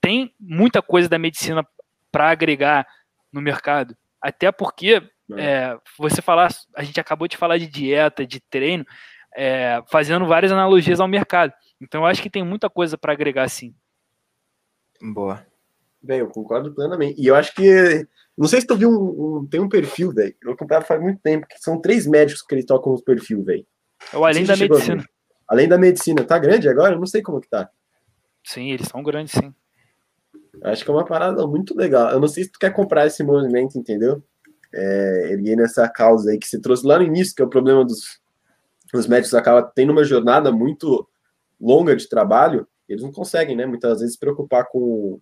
tem muita coisa da medicina para agregar no mercado. Até porque é. é, você falar, a gente acabou de falar de dieta, de treino, é, fazendo várias analogias ao mercado. Então eu acho que tem muita coisa para agregar sim. Boa. Bem, eu concordo plenamente. E eu acho que. Não sei se tu viu um, um tem um perfil, velho. Eu acompanhava faz muito tempo, que são três médicos que eles tocam os perfil, velho. É o Além da Medicina. Além da medicina. Tá grande agora? Eu não sei como que tá. Sim, eles são grandes, sim. Acho que é uma parada muito legal. Eu não sei se tu quer comprar esse movimento, entendeu? É, erguei essa causa aí que você trouxe lá no início, que é o problema dos os médicos acabam tendo uma jornada muito longa de trabalho, eles não conseguem, né? Muitas vezes se preocupar com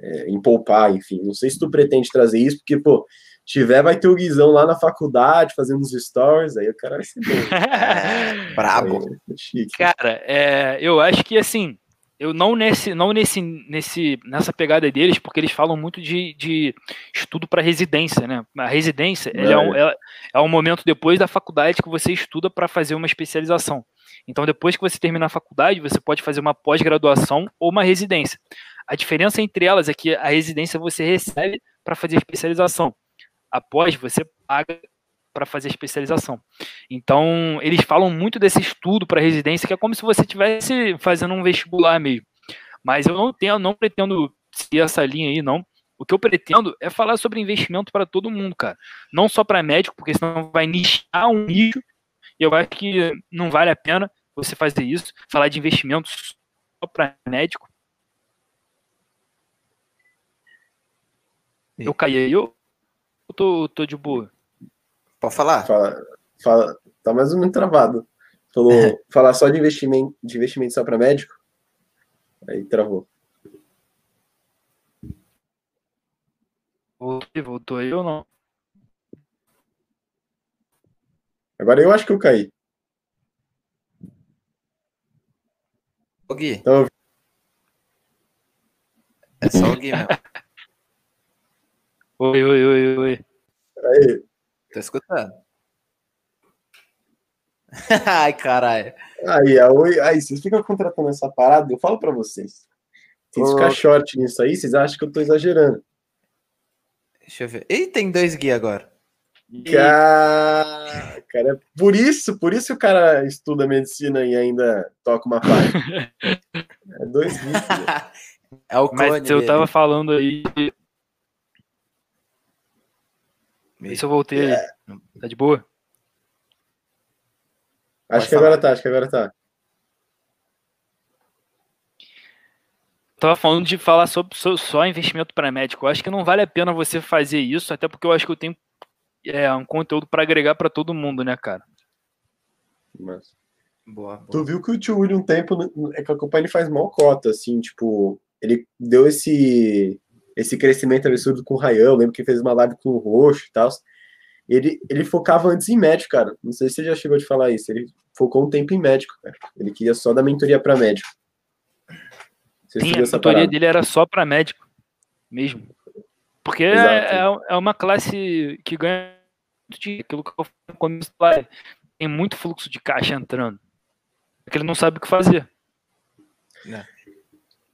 é, em poupar, enfim. Não sei se tu pretende trazer isso, porque, pô, tiver, vai ter o Guizão lá na faculdade fazendo uns stories, aí o cara vai ser bom. É, brabo. É, cara, é, eu acho que assim, eu não nesse, não nesse, nesse, nessa pegada deles, porque eles falam muito de, de estudo para residência, né? A residência é. É, um, é, é um momento depois da faculdade que você estuda para fazer uma especialização. Então, depois que você termina a faculdade, você pode fazer uma pós-graduação ou uma residência. A diferença entre elas é que a residência você recebe para fazer especialização. Após, você paga para fazer especialização. Então, eles falam muito desse estudo para residência, que é como se você estivesse fazendo um vestibular mesmo. Mas eu não tenho, não pretendo seguir essa linha aí, não. O que eu pretendo é falar sobre investimento para todo mundo, cara. Não só para médico, porque senão vai nichar um nicho. E eu acho que não vale a pena você fazer isso, falar de investimentos só para médico. Eu caí aí, eu tô, tô de boa. Pode falar. Fala, fala, tá mais ou menos travado. Falou, falar só de investimento, de investimento só para médico. Aí travou. Voltou, voltou aí ou não? Agora eu acho que eu caí. O Gui. Então, é só o Gui, meu. oi, oi, oi, oi. Aí. Tô escutando. Ai, caralho. Aí, aí, aí, vocês ficam contratando essa parada, eu falo pra vocês. Vocês oh. ficam short nisso aí, vocês acham que eu tô exagerando. Deixa eu ver. Ih, tem dois guias agora. Cara, cara, é por isso, por isso o cara estuda medicina e ainda toca uma parte. é dois guias. é o Mas eu tava falando aí Vê se eu voltei. É. Tá de boa? Acho Pode que falar. agora tá, acho que agora tá. Tava falando de falar sobre só investimento para médico. Eu acho que não vale a pena você fazer isso, até porque eu acho que eu tenho é, um conteúdo para agregar para todo mundo, né, cara? Mas... Boa, boa. Tu viu que o tio William um tempo é que a companhia faz mal cota, assim, tipo, ele deu esse esse crescimento absurdo com o Ryan, lembro que fez uma live com o Roxo e tal. Ele, ele focava antes em médico, cara. Não sei se você já chegou a falar isso. Ele focou um tempo em médico, cara. Ele queria só dar mentoria para médico. Sim, a mentoria parada. dele era só para médico mesmo. Porque é, é, uma classe que ganha muito dinheiro. Aquilo que eu falei no começo Tem muito fluxo de caixa entrando. Porque ele não sabe o que fazer. É.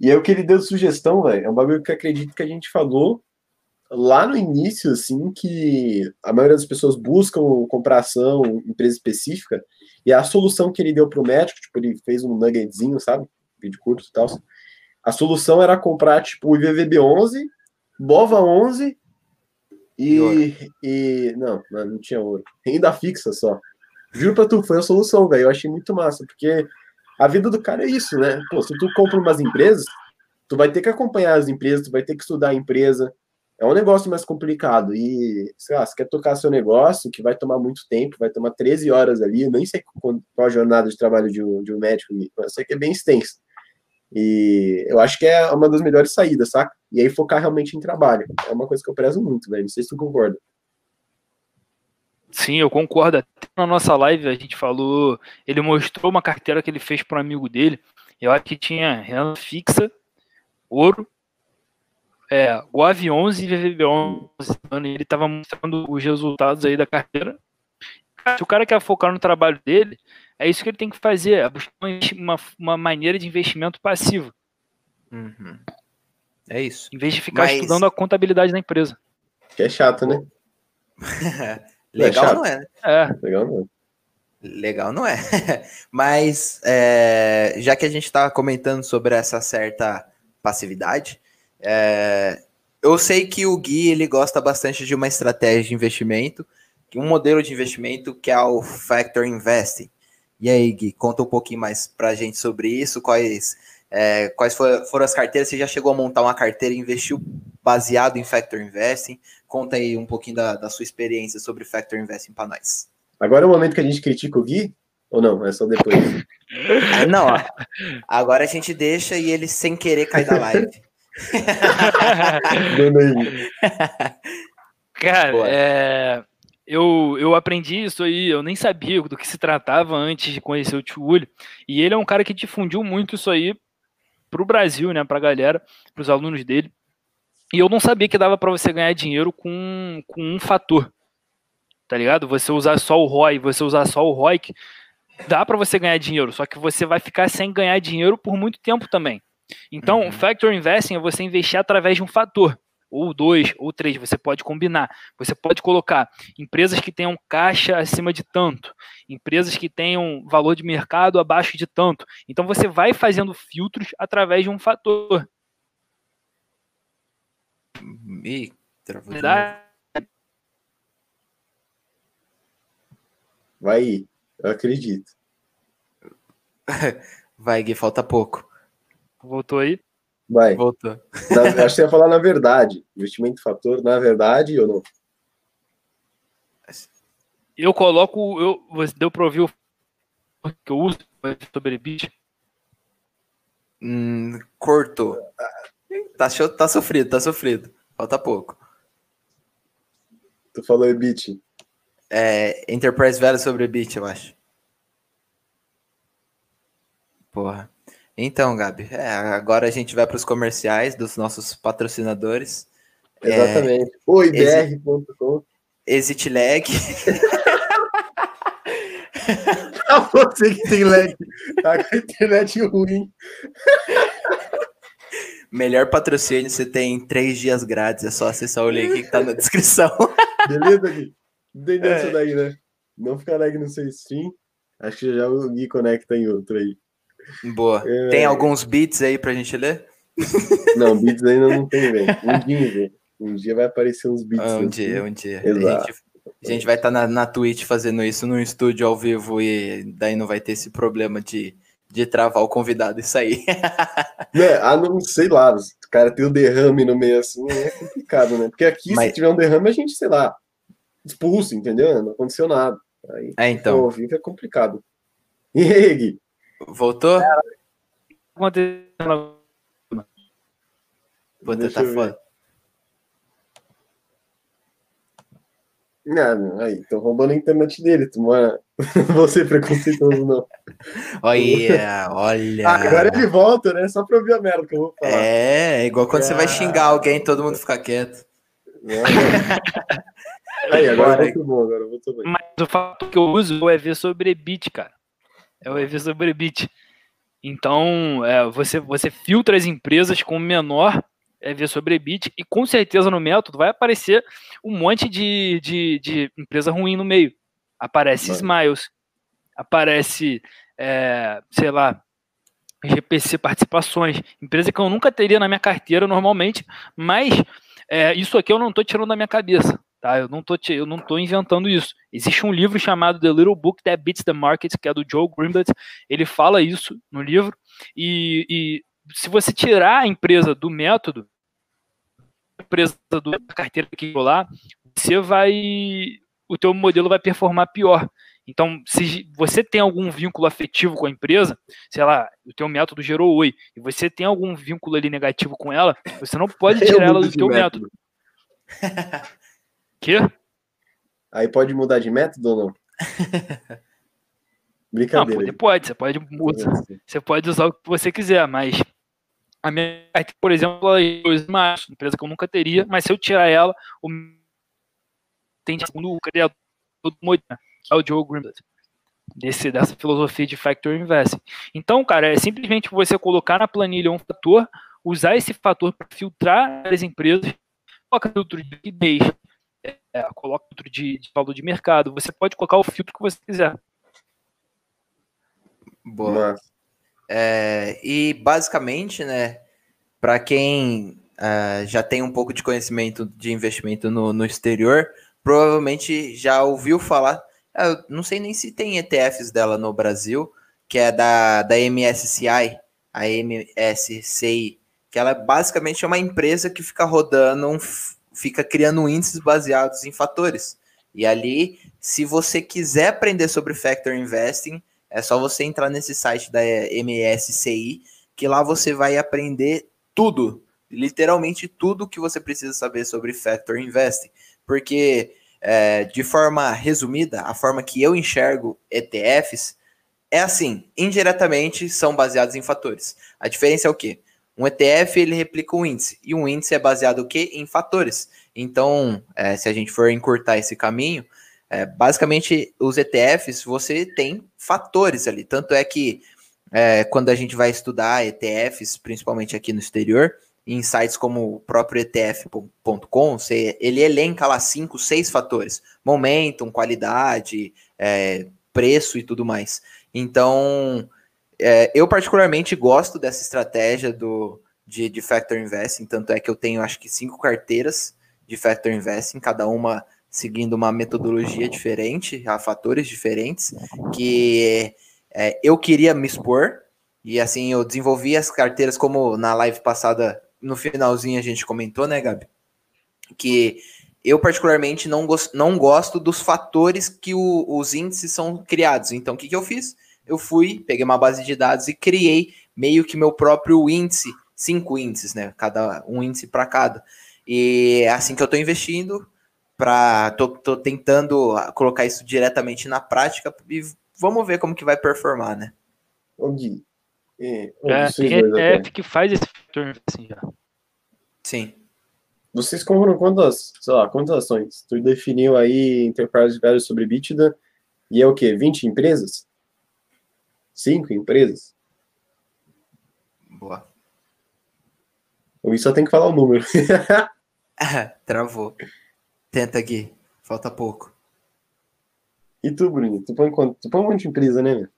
E aí o que ele deu de sugestão, velho, é um bagulho que acredito que a gente falou lá no início, assim, que a maioria das pessoas buscam comprar ação, empresa específica, e a solução que ele deu para o médico, tipo, ele fez um nuggetzinho, sabe? Vídeo curto e tal. A solução era comprar, tipo, o IVVB11, BOVA 11 e, e. Não, não tinha ouro. Renda fixa só. Juro pra tu, foi a solução, velho. Eu achei muito massa, porque a vida do cara é isso, né? Pô, se tu compra umas empresas, tu vai ter que acompanhar as empresas, tu vai ter que estudar a empresa. É um negócio mais complicado. E, sei lá, você quer tocar seu negócio, que vai tomar muito tempo, vai tomar 13 horas ali, nem sei qual a jornada de trabalho de um, de um médico, eu sei que é bem extenso. E eu acho que é uma das melhores saídas, saca? E aí focar realmente em trabalho. É uma coisa que eu prezo muito, velho. Não sei se tu concorda. Sim, eu concordo. Até na nossa live a gente falou, ele mostrou uma carteira que ele fez para um amigo dele. Eu acho que tinha renda fixa, ouro, é, GOAV 11 e VVB 11. E ele estava mostrando os resultados aí da carteira. Se o cara quer focar no trabalho dele, é isso que ele tem que fazer, é buscar uma, uma maneira de investimento passivo. Uhum. É isso. Em vez de ficar Mas... estudando a contabilidade da empresa. Que é chato, né? Legal é não é, né? É. Legal não é. Legal não é. Mas é, já que a gente está comentando sobre essa certa passividade, é, eu sei que o Gui ele gosta bastante de uma estratégia de investimento, um modelo de investimento que é o Factor Investing. E aí, Gui, conta um pouquinho mais para a gente sobre isso, quais, é, quais foram as carteiras, você já chegou a montar uma carteira e investiu baseado em Factor Investing? Conta aí um pouquinho da, da sua experiência sobre Factor Investing para nós. Agora é o momento que a gente critica o Gui? Ou não? É só depois? Ah, não, ó. agora a gente deixa e ele sem querer cai da live. Cara, é, eu, eu aprendi isso aí, eu nem sabia do que se tratava antes de conhecer o Tio E ele é um cara que difundiu muito isso aí pro Brasil, né, pra galera, pros alunos dele. E eu não sabia que dava para você ganhar dinheiro com, com um fator. Tá ligado? Você usar só o ROI, você usar só o ROIC, dá para você ganhar dinheiro, só que você vai ficar sem ganhar dinheiro por muito tempo também. Então, uhum. factor investing é você investir através de um fator ou dois, ou três, você pode combinar. Você pode colocar empresas que tenham caixa acima de tanto, empresas que tenham valor de mercado abaixo de tanto. Então você vai fazendo filtros através de um fator. E Vai, eu acredito. Vai, Gui, falta pouco. Voltou aí? Vai. Voltou. Na, acho que você ia falar na verdade. Investimento fator, na verdade ou não? Eu coloco. Eu, você deu para ouvir o que eu uso sobre bit? Hum, cortou. Tá, tá sofrido, tá sofrido. Falta pouco. Tu falou EBIT. É, Enterprise Value sobre EBIT, eu acho. Porra. Então, Gabi, é, agora a gente vai para os comerciais dos nossos patrocinadores. Exatamente. É, Oibr.com. Exit lag. Ah, você que tem lag. Tá com a internet ruim. Melhor patrocínio, você tem três dias grátis. É só acessar o link que está na descrição. Beleza, Gui? Entendeu é. isso daí, né? Não ficar lag no seu stream. Acho que já o Gui conecta em outro aí. Boa. É... Tem alguns beats aí pra gente ler? Não, beats ainda não tem, velho. Um dia, velho. Um dia vai aparecer uns beats. Um assim. dia, um dia. Exato. A gente, a gente vai estar tá na, na Twitch fazendo isso no estúdio ao vivo e daí não vai ter esse problema de, de travar o convidado e sair. É, ah, não sei lá, o cara tem o derrame no meio assim, é complicado, né? Porque aqui, Mas... se tiver um derrame, a gente, sei lá, expulsa, entendeu? Não aconteceu nada. Aí, é, então. Ao vivo é complicado. E aí, Gui? Voltou? Aconteceu. Vou tentar foda. Não, aí, tô roubando a internet dele, tu é você preconceituoso, não. Olha, olha. agora ele volta, né? Só pra ouvir a merda que eu vou falar. É, igual quando é. você vai xingar alguém, todo mundo fica quieto. aí, agora é muito bom, agora muito bom. Mas o fato que eu uso é ver sobre bit, cara é o EV sobre EBIT. Então, é, você, você filtra as empresas com menor ver sobre EBIT, e com certeza no método vai aparecer um monte de, de, de empresa ruim no meio. Aparece Smiles, aparece, é, sei lá, GPC Participações, empresa que eu nunca teria na minha carteira normalmente, mas é, isso aqui eu não estou tirando da minha cabeça. Tá? Eu não tô, eu não tô inventando isso. Existe um livro chamado The Little Book That Beats the Market, que é do Joe Greenblatt. Ele fala isso no livro. E, e se você tirar a empresa do método, a empresa do, da carteira que lá, você vai, o teu modelo vai performar pior. Então, se você tem algum vínculo afetivo com a empresa, sei lá, o teu método gerou oi, e você tem algum vínculo ali negativo com ela, você não pode tirar ela do teu método. método. Quê? Aí pode mudar de método ou não? Brincadeira. Não, pode, você pode usar, você pode usar o que você quiser, mas a minha por exemplo, ela é uma empresa que eu nunca teria, mas se eu tirar ela, o tem segundo o criador do modelo, que é o Joe Greenblatt, desse, dessa filosofia de factor investing. Então, cara, é simplesmente você colocar na planilha um fator, usar esse fator para filtrar as empresas, coloca filtro de liquidez, é, coloca filtro de, de valor de mercado, você pode colocar o filtro que você quiser. Boa. É, e basicamente, né, para quem uh, já tem um pouco de conhecimento de investimento no, no exterior, provavelmente já ouviu falar. Eu não sei nem se tem ETFs dela no Brasil, que é da, da MSCI, a MSCI, que ela basicamente é uma empresa que fica rodando um, fica criando índices baseados em fatores. E ali, se você quiser aprender sobre Factor Investing, é só você entrar nesse site da MSCI, que lá você vai aprender tudo, literalmente tudo que você precisa saber sobre Factor Investing. Porque, é, de forma resumida, a forma que eu enxergo ETFs é assim: indiretamente são baseados em fatores. A diferença é o quê? Um ETF ele replica um índice e um índice é baseado o quê? em fatores. Então, é, se a gente for encurtar esse caminho, é, basicamente os ETFs você tem fatores ali. Tanto é que é, quando a gente vai estudar ETFs, principalmente aqui no exterior, em sites como o próprio ETF.com, ele elenca lá cinco, seis fatores: momentum, qualidade, é, preço e tudo mais. Então, é, eu particularmente gosto dessa estratégia do, de, de Factor Investing, tanto é que eu tenho acho que cinco carteiras de Factor Investing, cada uma seguindo uma metodologia diferente, a fatores diferentes, que é, eu queria me expor, e assim, eu desenvolvi as carteiras como na live passada, no finalzinho a gente comentou, né, Gabi? Que eu particularmente não, gost, não gosto dos fatores que o, os índices são criados. Então, o que, que eu fiz? Eu fui, peguei uma base de dados e criei meio que meu próprio índice, cinco índices, né? Cada um índice para cada. E é assim que eu estou investindo, para tô, tô tentando colocar isso diretamente na prática e vamos ver como que vai performar, né? O Gui, é, é tem ETF que faz esse fator assim já. Sim. Vocês compram quantas, sei lá, quantas ações? Tu definiu aí Enterprise Value sobre Bitda e é o quê? 20 empresas? Cinco empresas? Boa. O só tem que falar o número. Travou. Tenta aqui. Falta pouco. E tu, Bruno? Tu põe, quanto? tu põe um monte de empresa, né?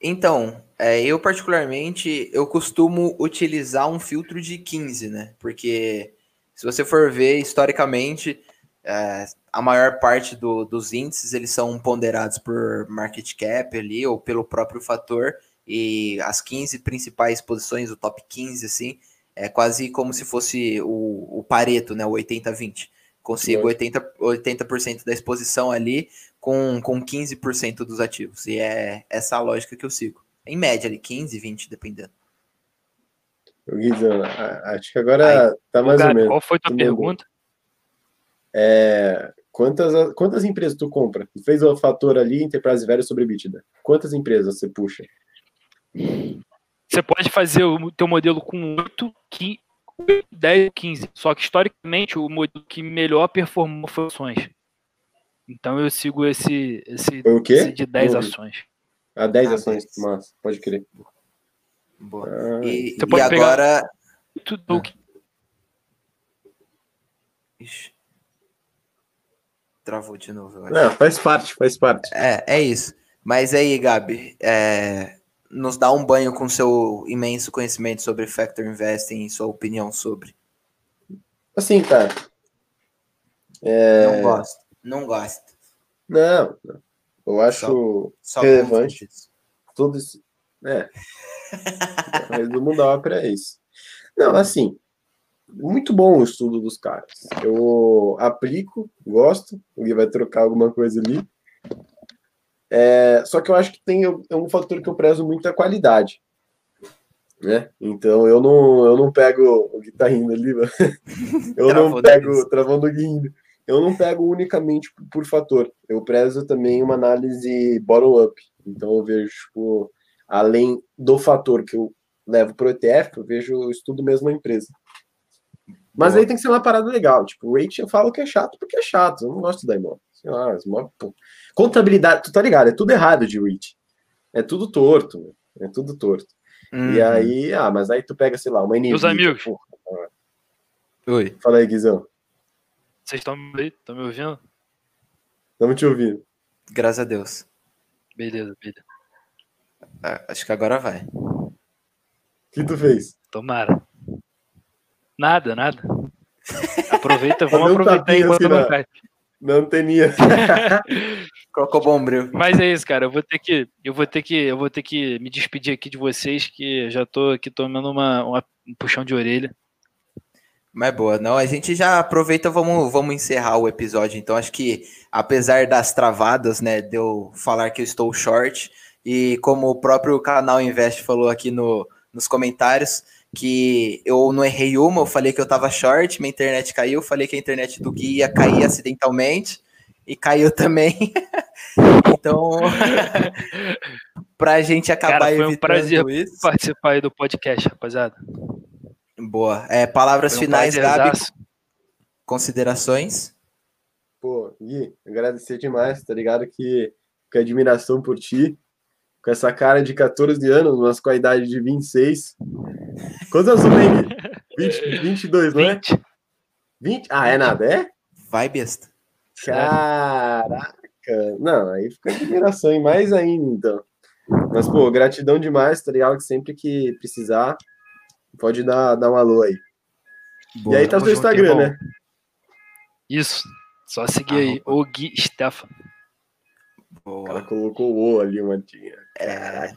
Então, é, eu particularmente, eu costumo utilizar um filtro de 15, né? Porque se você for ver historicamente, é, a maior parte do, dos índices eles são ponderados por market cap ali ou pelo próprio fator e as 15 principais posições, o top 15 assim, é quase como se fosse o, o Pareto, né, o 80-20. Consigo 80%, 80 da exposição ali com, com 15% dos ativos. E é essa a lógica que eu sigo. Em média ali, 15, 20, dependendo. Guizão, acho que agora Aí, tá mais ou menos. Qual foi a tua pergunta? É, quantas, quantas empresas tu compra? Tu fez o fator ali, Enterprise Value sobre EBITDA. Quantas empresas você puxa? Você pode fazer o teu modelo com 8, 10, 15. Só que historicamente o modelo que melhor performou foi ações. Então eu sigo esse, esse, o quê? esse de 10 ações. Ah, 10 ah, ações, 10. mas pode crer. Boa. Ah, e, você pode e agora. Tudo, Ixi. Travou de novo, faz parte, faz parte. É, é isso. Mas aí, Gabi, é, nos dá um banho com seu imenso conhecimento sobre Factor Investing e sua opinião sobre. Assim, cara. É... Não gosto. Não gosto. Não, eu acho Só relevante. confunde. tudo isso. É. o resumo da ópera é isso. Não, assim, muito bom o estudo dos caras. Eu aplico, gosto, alguém vai trocar alguma coisa ali. É, só que eu acho que tem é um fator que eu prezo muito a qualidade. Né? Então eu não, eu não pego o que tá rindo ali, eu não pego, travando o rindo. Eu não pego unicamente por, por fator. Eu prezo também uma análise bottom-up. Então eu vejo, tipo, além do fator que eu levo pro ETF, eu vejo o estudo mesmo a empresa. Mas Boa. aí tem que ser uma parada legal. Tipo, o rate eu falo que é chato porque é chato. Eu não gosto da imóvel. Sei lá, as imóveis, pô. Contabilidade, tu tá ligado? É tudo errado de rate. É tudo torto. meu. É tudo torto. E Uhum. aí, ah, mas aí tu pega, sei lá, uma NVIDIA. Meus amigos. pô. Oi. Fala aí, Guizão. Vocês estão me, tão me ouvindo? Estamos te ouvindo. Graças a Deus. Beleza, beleza. Ah, Acho que agora vai. O que tu fez? Tomara. Nada, nada. Aproveita, vamos um aproveitar enquanto assim não cai. Na anteninha. Colocou bombril. Mas é isso, cara. Eu vou ter que, eu vou ter que, eu vou ter que me despedir aqui de vocês, que já tô aqui tomando uma, uma- um puxão de orelha. Mas boa, não, a gente já aproveita, vamos, vamos encerrar o episódio. Então, acho que apesar das travadas, né, de eu falar que eu estou short, e como o próprio canal Invest falou aqui no, nos comentários, que eu não errei uma, eu falei que eu tava short, minha internet caiu, falei que a internet do Gui ia cair acidentalmente, e caiu também. então, pra gente acabar Cara, foi um evitando prazer isso. Participar aí do podcast, rapaziada. Boa. É, palavras um finais, Gabi, considerações. Pô, Gui, agradecer demais, tá ligado? Que com admiração por ti, com essa cara de 14 anos, mas com a idade de 26. Quantos anos você tem, Gui? 20, 22, não é? 20. 20? Ah, é nada, é? Vai, besta. Caraca! Não, aí fica admiração, e mais ainda, então. Mas, pô, gratidão demais, tá ligado? Que sempre que precisar, pode dar, dar um alô aí. Boa. e aí tá o seu Instagram, né? Isso. Só seguir aí. O Gui Stefan. O Boa. cara colocou o O ali, uma tinha. É.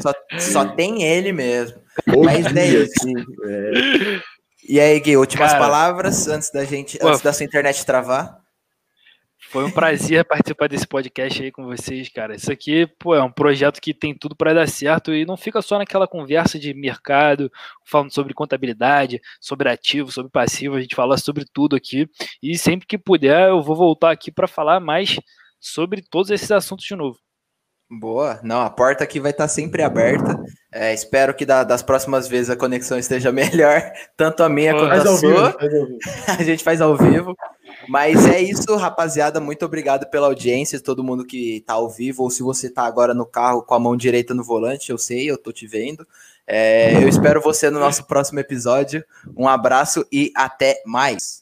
Só, só tem ele mesmo. Mas é isso. é. E aí, Gui, últimas Cara. palavras antes da gente, Pô. antes da sua internet travar. Foi um prazer participar desse podcast aí com vocês, cara. Isso aqui, pô, é um projeto que tem tudo para dar certo e não fica só naquela conversa de mercado, falando sobre contabilidade, sobre ativo, sobre passivo, a gente fala sobre tudo aqui. E sempre que puder, eu vou voltar aqui para falar mais sobre todos esses assuntos de novo. Boa. Não, a porta aqui vai estar sempre aberta. É, espero que da- das próximas vezes a conexão esteja melhor, tanto a minha quanto Faz a sua. vivo. a gente faz ao vivo. Mas é isso, rapaziada. Muito obrigado pela audiência, todo mundo que tá ao vivo, ou se você tá agora no carro com a mão direita no volante, eu sei, eu tô te vendo. É, eu espero você no nosso próximo episódio. Um abraço e até mais.